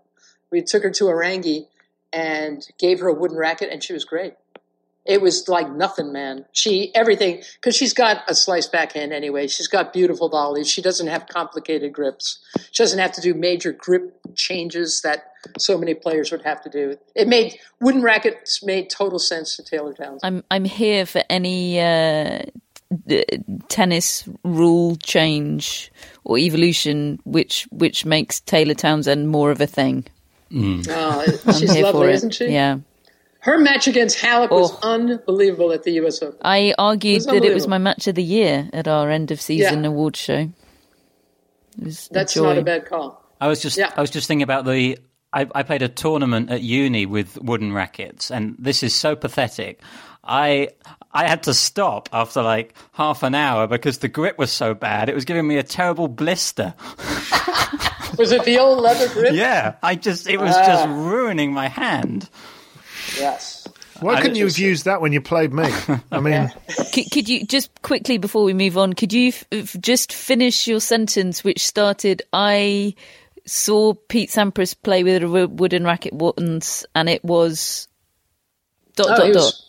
We took her to Aorangi and gave her a wooden racket, and she was great. It was like nothing, man. She everything because she's got a slice backhand anyway. She's got beautiful volleys. She doesn't have complicated grips. She doesn't have to do major grip changes that so many players would have to do. It made wooden rackets made total sense to Taylor Townsend. I'm I'm here for any uh, tennis rule change or evolution, which which makes Taylor Townsend more of a thing. Oh, she's lovely, for it. isn't she? Yeah. Her match against Halep was Oh. unbelievable at the U.S. Open. I argued It's that it was my match of the year at our end of season Yeah. awards show. It a That's joy. not a bad call. I was just Yeah. I was just thinking about the I, I played a tournament at uni with wooden rackets, and this is so pathetic. I I had to stop after like half an hour because the grip was so bad. It was giving me a terrible blister. Was it the old leather grip? Yeah, I just it was Ah. just ruining my hand. Yes. Why I couldn't you have used that when you played me? I mean, Could, could you just quickly before we move on? Could you f- f- just finish your sentence, which started? I saw Pete Sampras play with a wooden racket once, and it was dot Oh, dot he dot. was,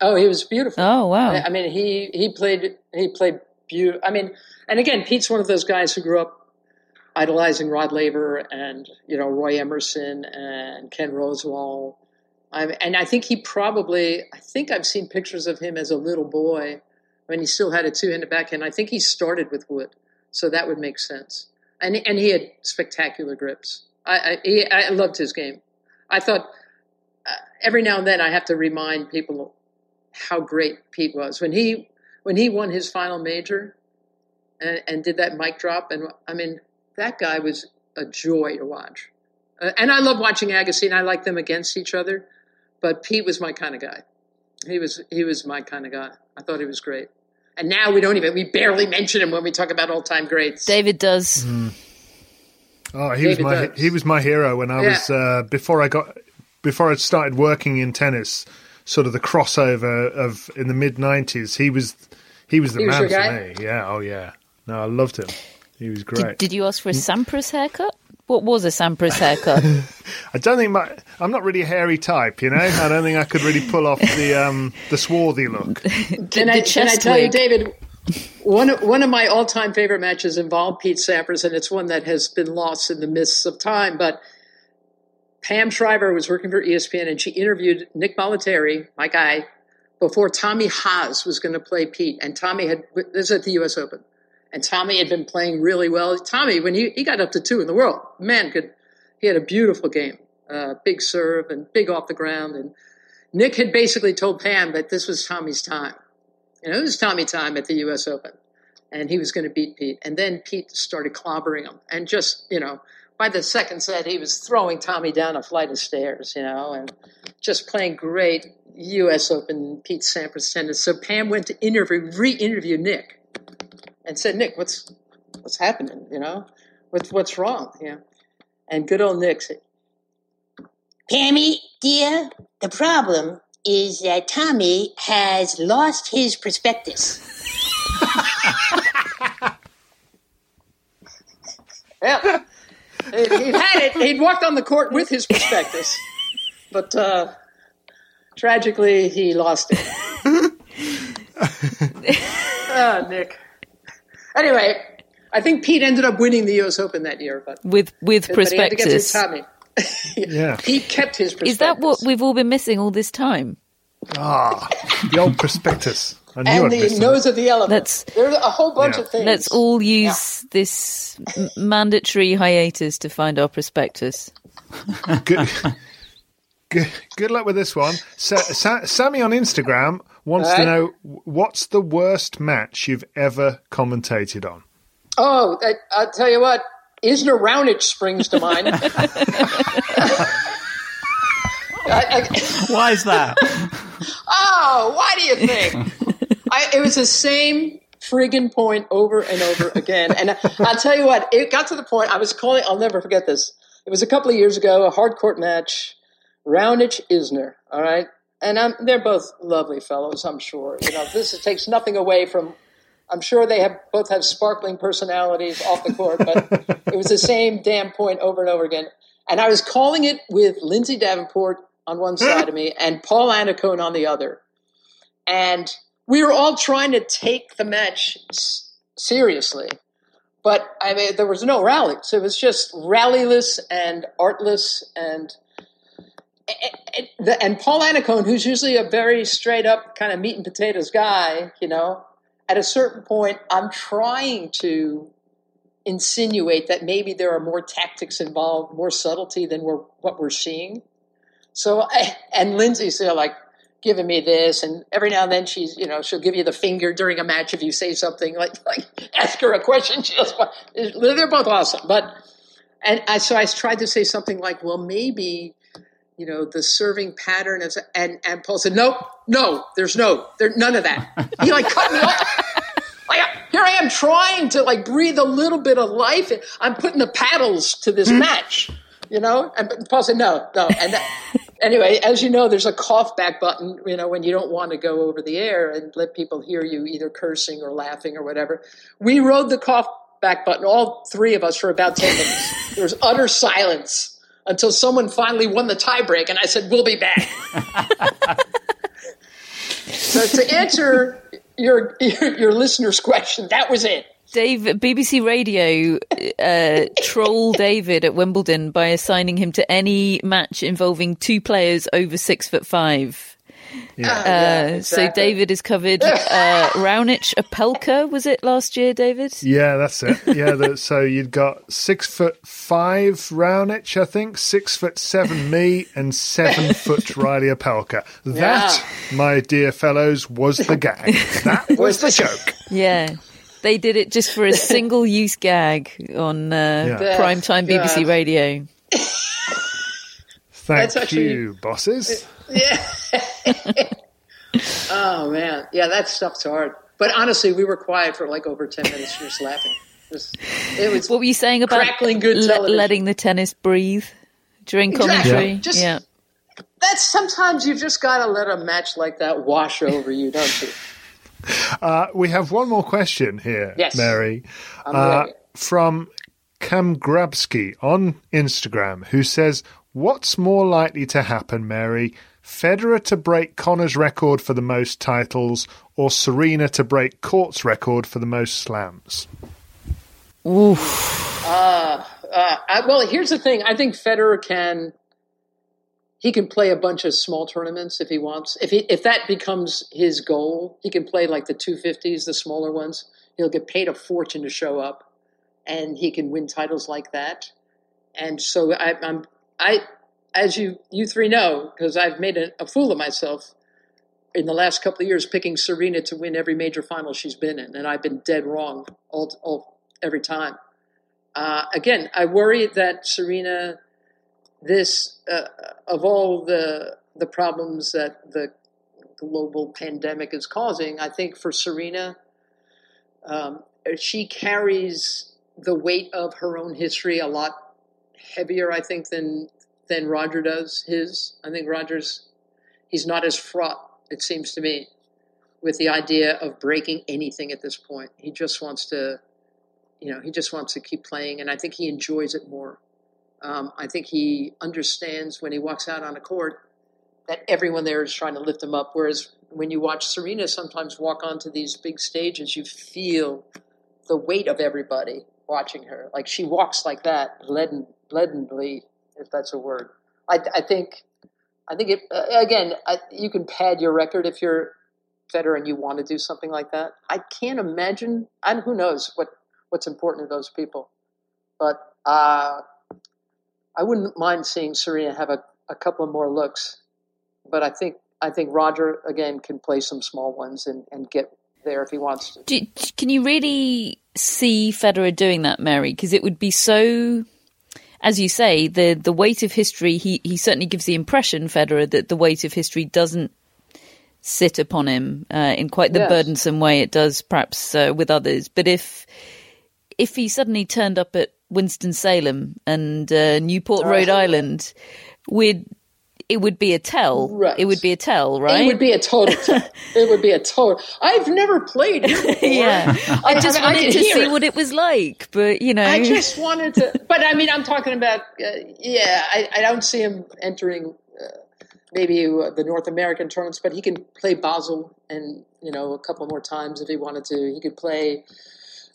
oh, he was beautiful. Oh wow! I I mean, he he played he played beautiful. I mean, and again, Pete's one of those guys who grew up idolizing Rod Laver and you know Roy Emerson and Ken Rosewall. I, and I think he probably I think I've seen pictures of him as a little boy when he still had a two-handed backhand. I think he started with wood, so that would make sense. And and he had spectacular grips. I I, he, I loved his game. I thought uh, every now and then I have to remind people how great Pete was when he when he won his final major and, and did that mic drop. And I mean, that guy was a joy to watch. Uh, and I love watching Agassi, and I like them against each other. But Pete was my kind of guy. He was he was my kind of guy. I thought he was great. And now we don't even we barely mention him when we talk about all time greats. David does. Oh, he was my does. he was my hero when I Yeah. was uh, before I got before I started working in tennis. Sort of the crossover of in the mid nineties. He was he was the He man your for guy? me. Yeah. Oh yeah. No, I loved him. He was great. Did, did you ask for a Sampras haircut? What was a Sampras haircut? I don't think my I'm not really a hairy type. You know. I don't think I could really pull off the um the swarthy look. and, I, the and I chest tell you. David, one of, one of my all time favorite matches involved Pete Sampras, and it's one that has been lost in the mists of time. But Pam Shriver was working for ESPN, and she interviewed Nick Bollettieri, my guy, before Tommy Haas was going to play Pete. And Tommy had this is at the U.S. Open, and Tommy had been playing really well. Tommy, when he, he got up to two in the world, man, could he had a beautiful game, uh, big serve and big off the ground, and Nick had basically told Pam that this was Tommy's time. You know, it was Tommy time at the U.S. Open, and he was going to beat Pete. And then Pete started clobbering him, and just you know, by the second set, he was throwing Tommy down a flight of stairs. You know, and just playing great U.S. Open Pete Sampras tennis. So Pam went to interview, re-interview Nick, and said, "Nick, what's what's happening? You know, what's what's wrong? You know?" And good old Nick said, Pammy, dear, the problem is that Tommy has lost his prospectus. Yeah. He'd, had it. He'd walked on the court with his prospectus, but uh, tragically he lost it. Ah, Nick. Anyway, I think Pete ended up winning the U.S. Open that year, but with with but he had to get prospectus. through Tommy. Yeah. Pete kept his prospectus. Is that what we've all been missing all this time? Ah, the old prospectus. I knew and I'd the missed nose of the elephant. Let's- There's a whole bunch Yeah. of things. Let's all use this m- mandatory hiatus to find our prospectus. Good, good, good luck with this one. Sa- Sa- Sammy on Instagram wants to know what's the worst match you've ever commentated on. Oh, I, I'll tell you what. Isner Raonic springs to mind. I- I- Why is that? Oh, why do you think? I, it was the same friggin' point over and over again. And I, I'll tell you what, it got to the point I was calling, I'll never forget this. It was a couple of years ago, a hard court match, Raonic Isner, all right? And I'm, they're both lovely fellows, I'm sure. You know, this takes nothing away from, I'm sure they have both have sparkling personalities off the court, but it was the same damn point over and over again. And I was calling it with Lindsay Davenport on one side of me and Paul Anacone on the other. And we were all trying to take the match seriously. But I mean, there was no rally. So it was just rallyless and artless and and- Paul Anacone, who's usually a very straight up kind of meat and potatoes guy, you know, at a certain point, I'm trying to insinuate that maybe there are more tactics involved, more subtlety than we're, what we're seeing. So, I, and Lindsay's there like giving me this, and every now and then she's, you know, she'll give you the finger during a match if you say something like, like ask her a question. They're both awesome, but and I, so I tried to say something like, well, maybe you know the serving pattern of, and and Paul said, no, no, there's no, there none of that. He like cut me off. Like here I am trying to like breathe a little bit of life. I'm putting the paddles to this hmm. match, you know. And Paul said, no, no. And that, anyway, as you know, there's a cough back button, you know, when you don't want to go over the air and let people hear you either cursing or laughing or whatever. We rode the cough back button, all three of us, for about 10 minutes. There was utter silence until someone finally won the tiebreak, and I said, we'll be back. so to answer your, your, your listener's question, that was it. Dave, BBC Radio uh, troll David at Wimbledon by assigning him to any match involving two players over six foot five. Yeah. Uh, Yeah, So. David is covered uh, Raonic Opelka, was it last year, David? Yeah, that's it. Yeah, the, so you'd got six foot five Raonic, I think, six foot seven me, and seven foot Reilly Opelka. That, my dear fellows, was the gag. That was the joke. Yeah. They did it just for a single use gag on uh, Yeah. primetime BBC God. Radio. Thank That's actually- you, bosses. Yeah. oh man, yeah, that stuff's hard. But honestly, we were quiet for like over ten minutes, just laughing. Just, it was What were you saying about crackling good le- letting the tennis breathe during Exactly. commentary? Yeah. Just- yeah. That's sometimes you've just got to let a match like that wash over you, don't you? Uh, we have one more question here, Yes. Mary, uh, from Cam Grabsky on Instagram, who says, "What's more likely to happen, Mary? Federer to break Connors' record for the most titles, or Serena to break Court's record for the most slams?" Oof. Uh, uh, I, well, here's the thing. I think Federer can. He can play a bunch of small tournaments if he wants. If he if that becomes his goal, he can play like the 250s, the smaller ones. He'll get paid a fortune to show up, and he can win titles like that. And so I, I'm I, as you you three know, because I've made a, a fool of myself in the last couple of years picking Serena to win every major final she's been in, and I've been dead wrong all, all every time. Uh, again, I worry that Serena, this uh, of all the the problems that the global pandemic is causing, I think for Serena, um, she carries the weight of her own history a lot heavier, I think, than than Roger does his. I think Roger's he's not as fraught, it seems to me, with the idea of breaking anything at this point. He just wants to you know, he just wants to keep playing, and I think he enjoys it more. Um, I think he understands when he walks out on a court that everyone there is trying to lift him up. Whereas when you watch Serena sometimes walk onto these big stages, you feel the weight of everybody watching her. Like she walks like that, leaden, leadenly, if that's a word. I, I think, I think it uh, again. I, you can pad your record if you're Federer and you want to do something like that. I can't imagine. And who knows what what's important to those people. But uh, I wouldn't mind seeing Serena have a, a couple of more looks. But I think I think Roger again can play some small ones and, and get there if he wants to. Do, can you really see Federer doing that, Mary? Because it would be so, as you say, the the weight of history. He he certainly gives the impression, Federer, that the weight of history doesn't sit upon him uh, in quite the Yes. burdensome way it does, perhaps uh, with others. But if if he suddenly turned up at Winston Salem and uh, Newport, Rhode Island, we'd it would be a tell. Right. It would be a tell, right? It would be a total. Tell. it would be a total. I've never played yeah. I just I wanted can to see it. what it was like, but you know, I just wanted to, but I mean, I'm talking about, uh, yeah, I, I don't see him entering uh, maybe uh, the North American tournaments, but he can play Basel and, you know, a couple more times if he wanted to. He could play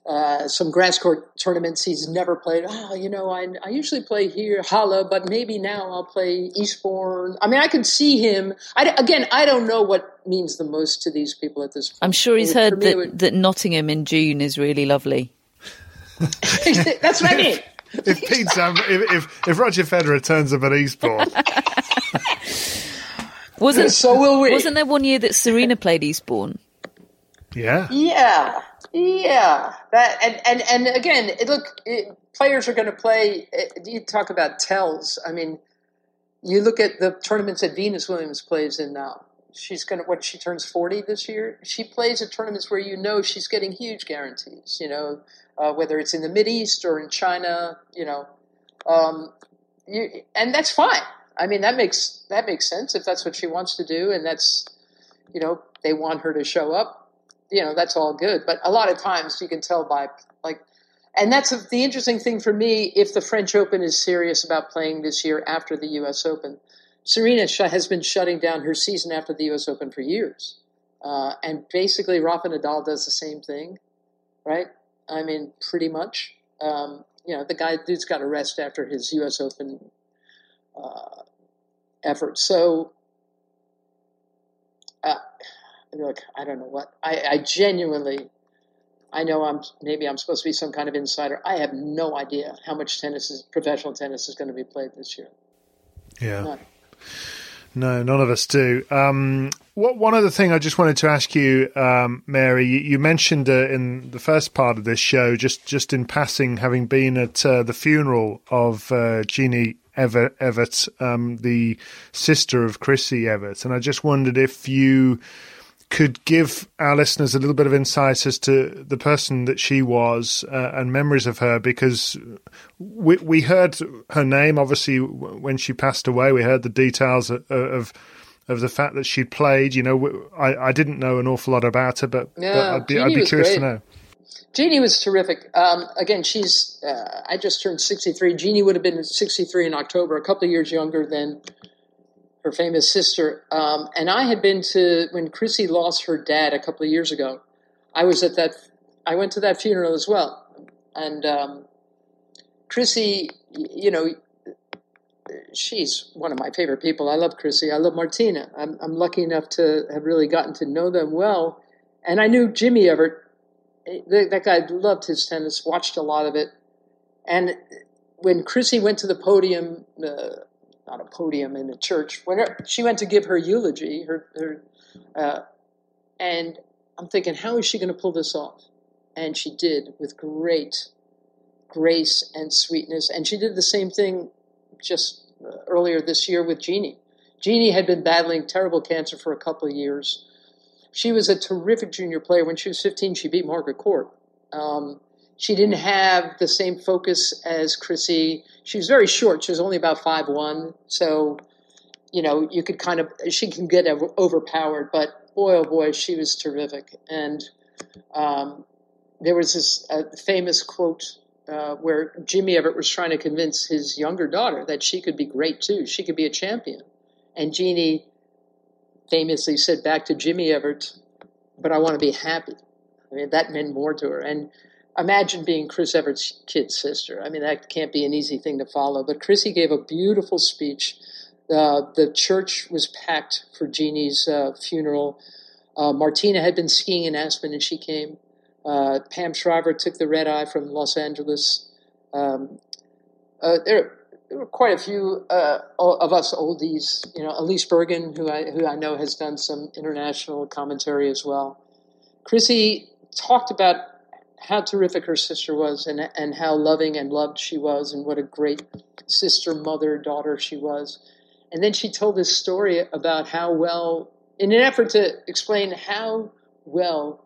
uh, some grass court tournaments he's never played. Oh, you know, I, I usually play here, Halle, but maybe now I'll play Eastbourne. I mean, I can see him. I, again, I don't know what means the most to these people at this point. I'm sure he's It would- for heard that, would- that Nottingham in June is really lovely. That's what I mean. If Pete Sam, if, if if Roger Federer turns up at Eastbourne, Wasn't So will we. Wasn't there one year that Serena played Eastbourne? yeah, Yeah, yeah. That and and and again, it, look, it, players are going to play. It, you talk about tells. I mean, you look at the tournaments that Venus Williams plays in now. She's going to what? She turns forty this year. She plays at tournaments where you know she's getting huge guarantees. You know, uh, whether it's in the Mid East or in China. You know, um, you, and that's fine. I mean, that makes that makes sense if that's what she wants to do, and that's you know they want her to show up you know that's all good. But a lot of times you can tell by like and that's the interesting thing for me if the french open is serious about playing this year after the us open serena has been shutting down her season after the us open for years. Uh, and basically rafa nadal does the same thing right? I mean pretty much. Um, you know the guy dude's got a rest after his us open uh, effort so uh, look, I don't know what I, I genuinely. I know I'm maybe I'm supposed to be some kind of insider. I have no idea how much tennis is professional tennis is going to be played this year. yeah. None. No, none of us do. Um, what one other thing I just wanted to ask you, um, Mary, you, you mentioned uh, in the first part of this show, just just in passing, having been at uh, the funeral of uh, Jeannie Ever- um, the sister of Chrissy Evert, and I just wondered if you could give our listeners a little bit of insight as to the person that she was uh, and memories of her, because we we heard her name obviously when she passed away. We heard the details of. of of the fact that she played, you know, I, I didn't know an awful lot about her, but, Yeah, but I'd be, I'd Jeannie be was curious great. to know. Jeannie was terrific. Um, again, she's. Uh, I just turned sixty-three. Jeannie would have been sixty-three in October, a couple of years younger than her famous sister. Um, and I had been to when Chrissy lost her dad a couple of years ago. I was at that. I went to that funeral as well, and um, Chrissy, you know, she's one of my favorite people. I love Chrissy. I love Martina. I'm, I'm lucky enough to have really gotten to know them well, and I knew Jimmy Evert that, guy loved his tennis, watched a lot of it. And when Chrissy went to the podium, uh, not a podium in a church, when her, she went to give her eulogy, her, her uh, and I'm thinking, how is she going to pull this off? And she did with great grace and sweetness. And she did the same thing just uh, earlier this year with Jeannie. Jeannie had been battling terrible cancer for a couple of years she was a terrific junior player. When she was 15, she beat Margaret Court. Um, she didn't have the same focus as Chrissy. She was very short. She was only about five one, so you know you could kind of she can get overpowered. But boy, oh boy, she was terrific. And um, there was this uh, famous quote uh, where Jimmy Evert was trying to convince his younger daughter that she could be great too. She could be a champion, and Jeannie famously said back to Jimmy Evert, but I want to be happy. I mean, that meant more to her. And imagine being Chris Evert's kid sister. I mean, that can't be an easy thing to follow. But Chrissy gave a beautiful speech. Uh, the church was packed for Jeannie's uh, funeral. Uh, Martina had been skiing in Aspen and she came. Uh, Pam Shriver took the red eye from Los Angeles. Um, uh, there, there were quite a few uh, of us oldies. You know, Elise Burgin, who I who I know has done some international commentary as well. Chrissy talked about how terrific her sister was, and and how loving and loved she was, and what a great sister, mother, daughter she was. And then she told this story about how well, in an effort to explain how well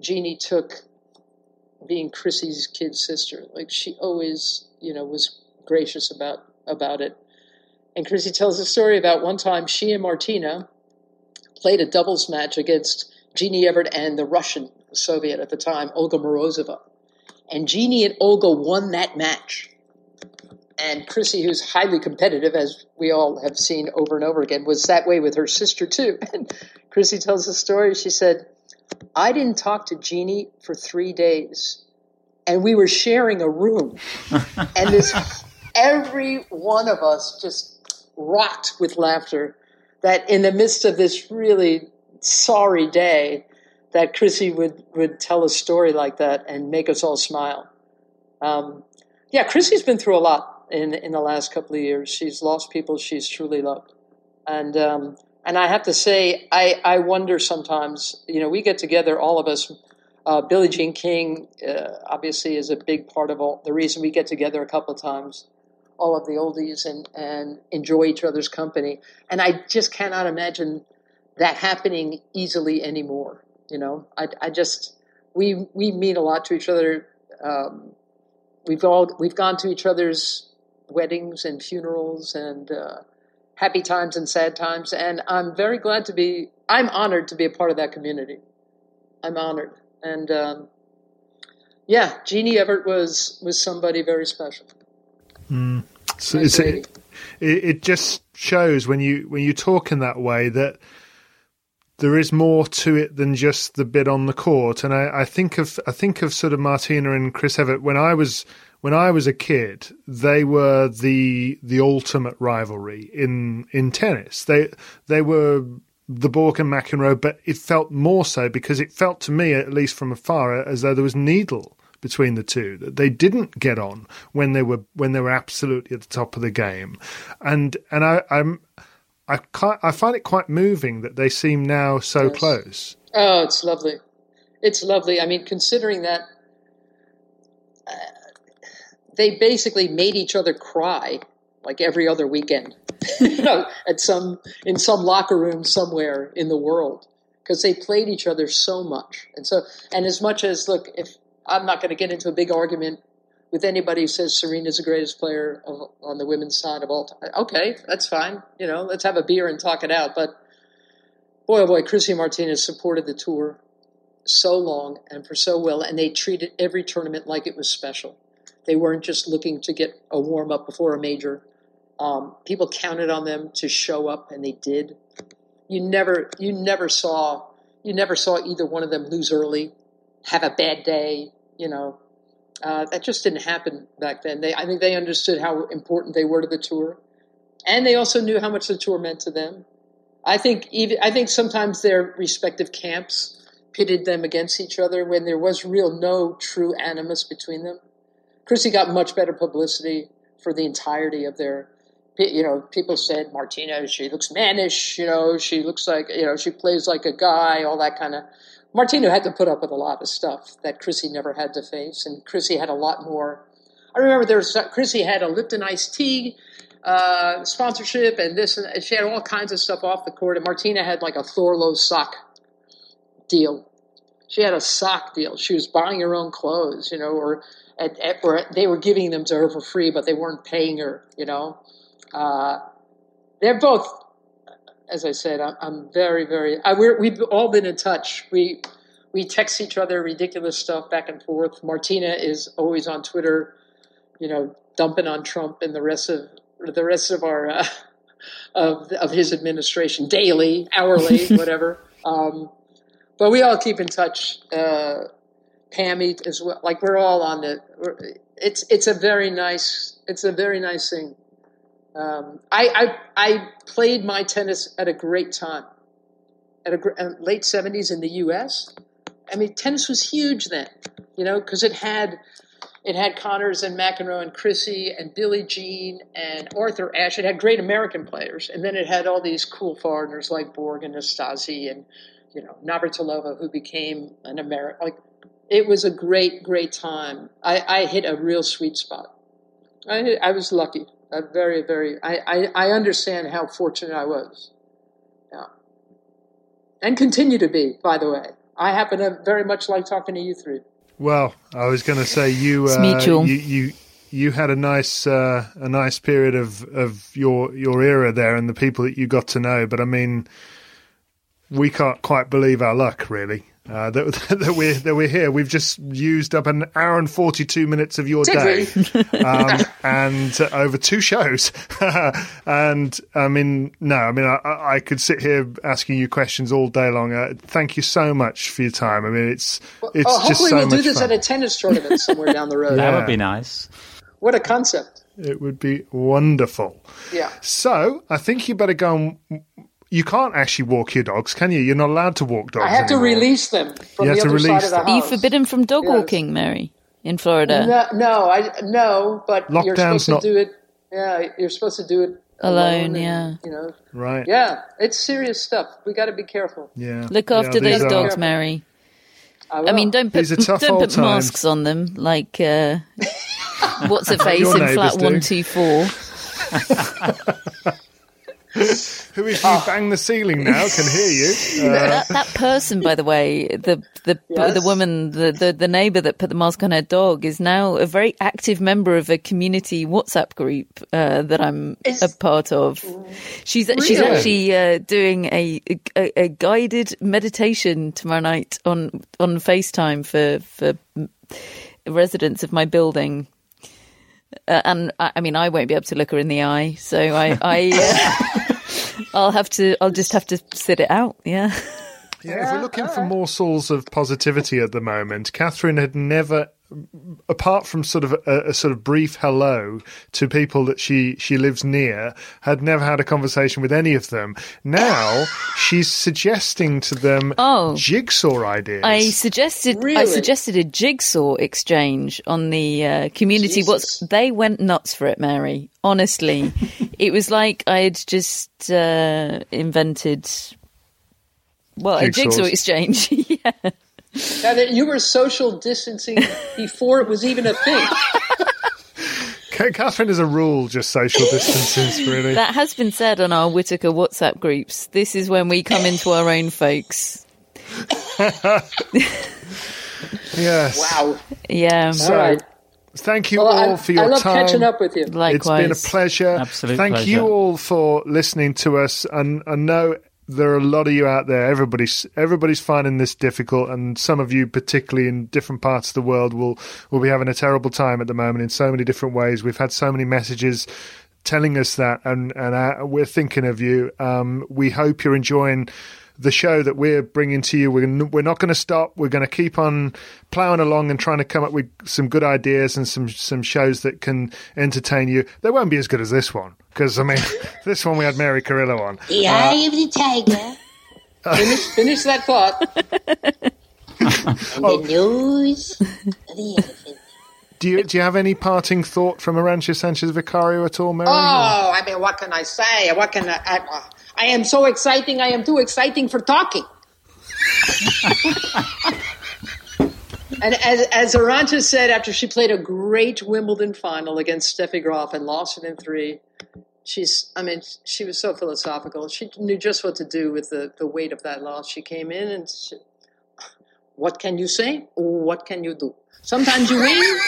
Jeannie took being Chrissy's kid sister. Like she always, you know, was gracious about about it. And Chrissy tells a story about one time she and Martina played a doubles match against Jeannie Evert and the Russian Soviet at the time, Olga Morozova. And Jeannie and Olga won that match. And Chrissy, who's highly competitive, as we all have seen over and over again, was that way with her sister too. And Chrissy tells the story. She said, I didn't talk to Jeannie for three days, and we were sharing a room. and this, every one of us just rocked with laughter. That in the midst of this really sorry day, that Chrissy would, would tell a story like that and make us all smile. Um, yeah, Chrissy's been through a lot in in the last couple of years. She's lost people she's truly loved, and um, and I have to say, I I wonder sometimes. You know, we get together, all of us. Uh, Billie Jean King uh, obviously is a big part of all the reason we get together a couple of times. All of the oldies and and enjoy each other's company, and I just cannot imagine that happening easily anymore. You know, I I just we we mean a lot to each other. Um, we've all we've gone to each other's weddings and funerals and uh, happy times and sad times, and I'm very glad to be. I'm honored to be a part of that community. I'm honored, and um, yeah, Jeannie Evert was was somebody very special. Mm. So Nice it's, it, it it just shows when you when you talk in that way that there is more to it than just the bit on the court. And I, I think of I think of sort of Martina and Chris Evert when I was when I was a kid, they were the the ultimate rivalry in in tennis. They they were the Borg and McEnroe, but it felt more so because it felt to me, at least from afar, as though there was needle between the two. That they didn't get on when they were when they were absolutely at the top of the game, and and I, I'm I I find it quite moving that they seem now so Yes. close. Oh, it's lovely. It's lovely. I mean, considering that uh, they basically made each other cry like every other weekend, you know, at some in some locker room somewhere in the world. because they played each other so much. And so, and as much as look, if I'm not going to get into a big argument with anybody who says Serena's the greatest player of, on the women's side of all time, okay, that's fine. You know, let's have a beer and talk it out. But boy, oh boy, Chrissy Martinez supported the tour so long and for so well, and they treated every tournament like it was special. They weren't just looking to get a warm up before a major. Um, people counted on them to show up, and they did. You never, you never saw, you never saw either one of them lose early, have a bad day. You know, uh, that just didn't happen back then. They, I think, they understood how important they were to the tour, and they also knew how much the tour meant to them. I think even, I think sometimes their respective camps pitted them against each other when there was real no true animus between them. Chrissy got much better publicity for the entirety of their you know, people said Martina, she looks mannish, you know, she looks like, you know, she plays like a guy, all that kind of. Martina had to put up with a lot of stuff that Chrissy never had to face, and Chrissy had a lot more. I remember there was Chrissy had a Lipton iced tea uh, sponsorship, and this, and she had all kinds of stuff off the court. And Martina had like a Thorlo sock deal. She had a sock deal. She was buying her own clothes, you know, or at, at, or they were giving them to her for free, but they weren't paying her, you know. Uh, they're both, as I said, I'm, I'm very, very. I, we've all been in touch. We we text each other ridiculous stuff back and forth. Martina is always on Twitter, you know, dumping on Trump and the rest of the rest of our uh, of of his administration daily, hourly, whatever. Um, but we all keep in touch. Uh, Pammy as well. Like we're all on the. It's it's a very nice. It's a very nice thing. Um, I, I, I played my tennis at a great time, at a uh, late seventies in the U.S. I mean, tennis was huge then, you know, because it had it had Connors and McEnroe and Chrissy and Billie Jean and Arthur Ashe. It had great American players, and then it had all these cool foreigners like Borg and Nastase and you know Navratilova, who became an American. Like it was a great, great time. I, I hit a real sweet spot. I, I was lucky. A very, very. I, I, I understand how fortunate I was. Yeah. And continue to be, by the way. I happen to very much like talking to you three. Well, I was going to say you, uh, you, you, you had a nice, uh, a nice period of, of your, your era there and the people that you got to know. But I mean, we can't quite believe our luck, really uh, that, that we're that we're here. We've just used up an hour and forty two minutes of your day, um, and uh, over two shows. and I mean, no, I mean, I, I, could sit here asking you questions all day long. Uh, thank you so much for your time. I mean, it's it's oh, just hopefully so we'll do this fun. at a tennis tournament somewhere down the road. That would be nice. What a concept! It would be wonderful. Yeah. So I think you better go and you can't actually walk your dogs, can you? You're not allowed to walk dogs. I have anymore. to release them from You the have to other side release of the them. house. Are you forbidden from dog Yes. walking, Mary, in Florida? No, no, I no, but you're Lockdown's supposed to not- do it. Yeah, you're supposed to do it Alone, and, yeah. You know, Right. yeah, it's serious stuff. We got to be careful. Yeah. Look after these those are- dogs, Mary. I, I mean, don't put These are tough don't old put times. masks on them like uh, what's her face in flat one two four. Who, if you bang the ceiling now, can hear you. Uh, that, that person, by the way, the the Yes. the woman, the, the the neighbour that put the mask on her dog, is now a very active member of a community WhatsApp group uh, that I'm Is- a part of. She's she's actually uh, doing a, a a guided meditation tomorrow night on on FaceTime for for residents of my building. Uh, and I, I mean, I won't be able to look her in the eye, so I, I uh, I'll have to, I'll just have to sit it out. Yeah. Yeah, if we're looking for morsels of positivity at the moment, Catherine had never, apart from sort of a, a sort of brief hello to people that she she lives near, had never had a conversation with any of them. Now she's suggesting to them Oh. jigsaw ideas. I suggested I suggested a jigsaw exchange on the uh, community. What's Jesus. they went nuts for it, Mary. Honestly, it was like I had just uh, invented. Well, a jigsaw exchange. yeah. Now that you were social distancing before it was even a thing. Ca- Catherine, as a rule, just social distances, really. That has been said on our Whitaker WhatsApp groups. This is when we come into our own, folks. Yes. Wow. Yeah. So, All right. thank you Well, all I, for your time. I love time. catching up with you. Likewise. It's been a pleasure. Absolute Thank pleasure. you all for listening to us. And I know there are a lot of you out there. Everybody's everybody's finding this difficult, and some of you, particularly in different parts of the world, will will be having a terrible time at the moment in so many different ways. We've had so many messages telling us that, and and uh, we're thinking of you. Um, we hope you're enjoying the show that we're bringing to you. We're n- we're not going to stop. We're going to keep on plowing along and trying to come up with some good ideas and some some shows that can entertain you. They won't be as good as this one because I mean, this one we had Mary Carillo on. The uh, eye of the tiger Finish, finish that thought. and the nose of the elephant. Do you do you have any parting thought from Arantxa Sanchez Vicario at all, Mary? Oh, I mean, what can I say? What can I? I, I am so exciting. I am too exciting for talking. and as as Arantxa said after she played a great Wimbledon final against Steffi Graf and lost it in three, she's. I mean, she was so philosophical. She knew just what to do with the the weight of that loss. She came in and. She, what can you say? What can you do? Sometimes you win,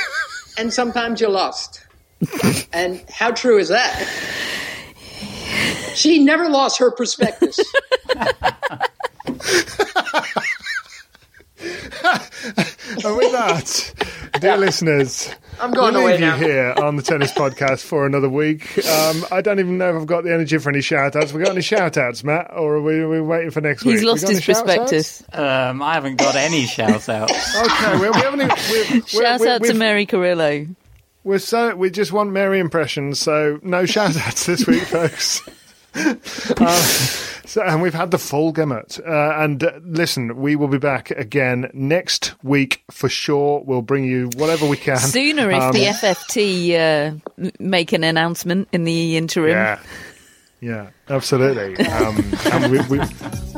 and sometimes you lost. And how true is that? She never lost her prospectus. And with that, dear listeners, I'm going we'll away leave you now. here on the Tennis Podcast for another week. Um, I don't even know if I've got the energy for any shout outs. We got any shout outs, Matt, or are we, are we waiting for next week? He's lost got his any prospectus. Um, I haven't got any shout outs. Okay, we, we haven't. even- We're, Shout we're, out to Mary Carillo. we're so we just want Mary impressions, so no shout outs this week, folks. Uh, so, and we've had the full gamut. Uh, and uh, listen, we will be back again next week for sure. We'll bring you whatever we can. Sooner if Um, the FFT uh, make an announcement in the interim. Yeah, yeah, absolutely. Um, and we, we, we,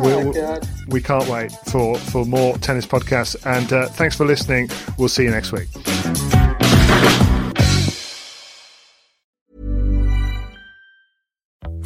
Oh, we, we can't wait for, for more tennis podcasts. And uh, thanks for listening. We'll see you next week.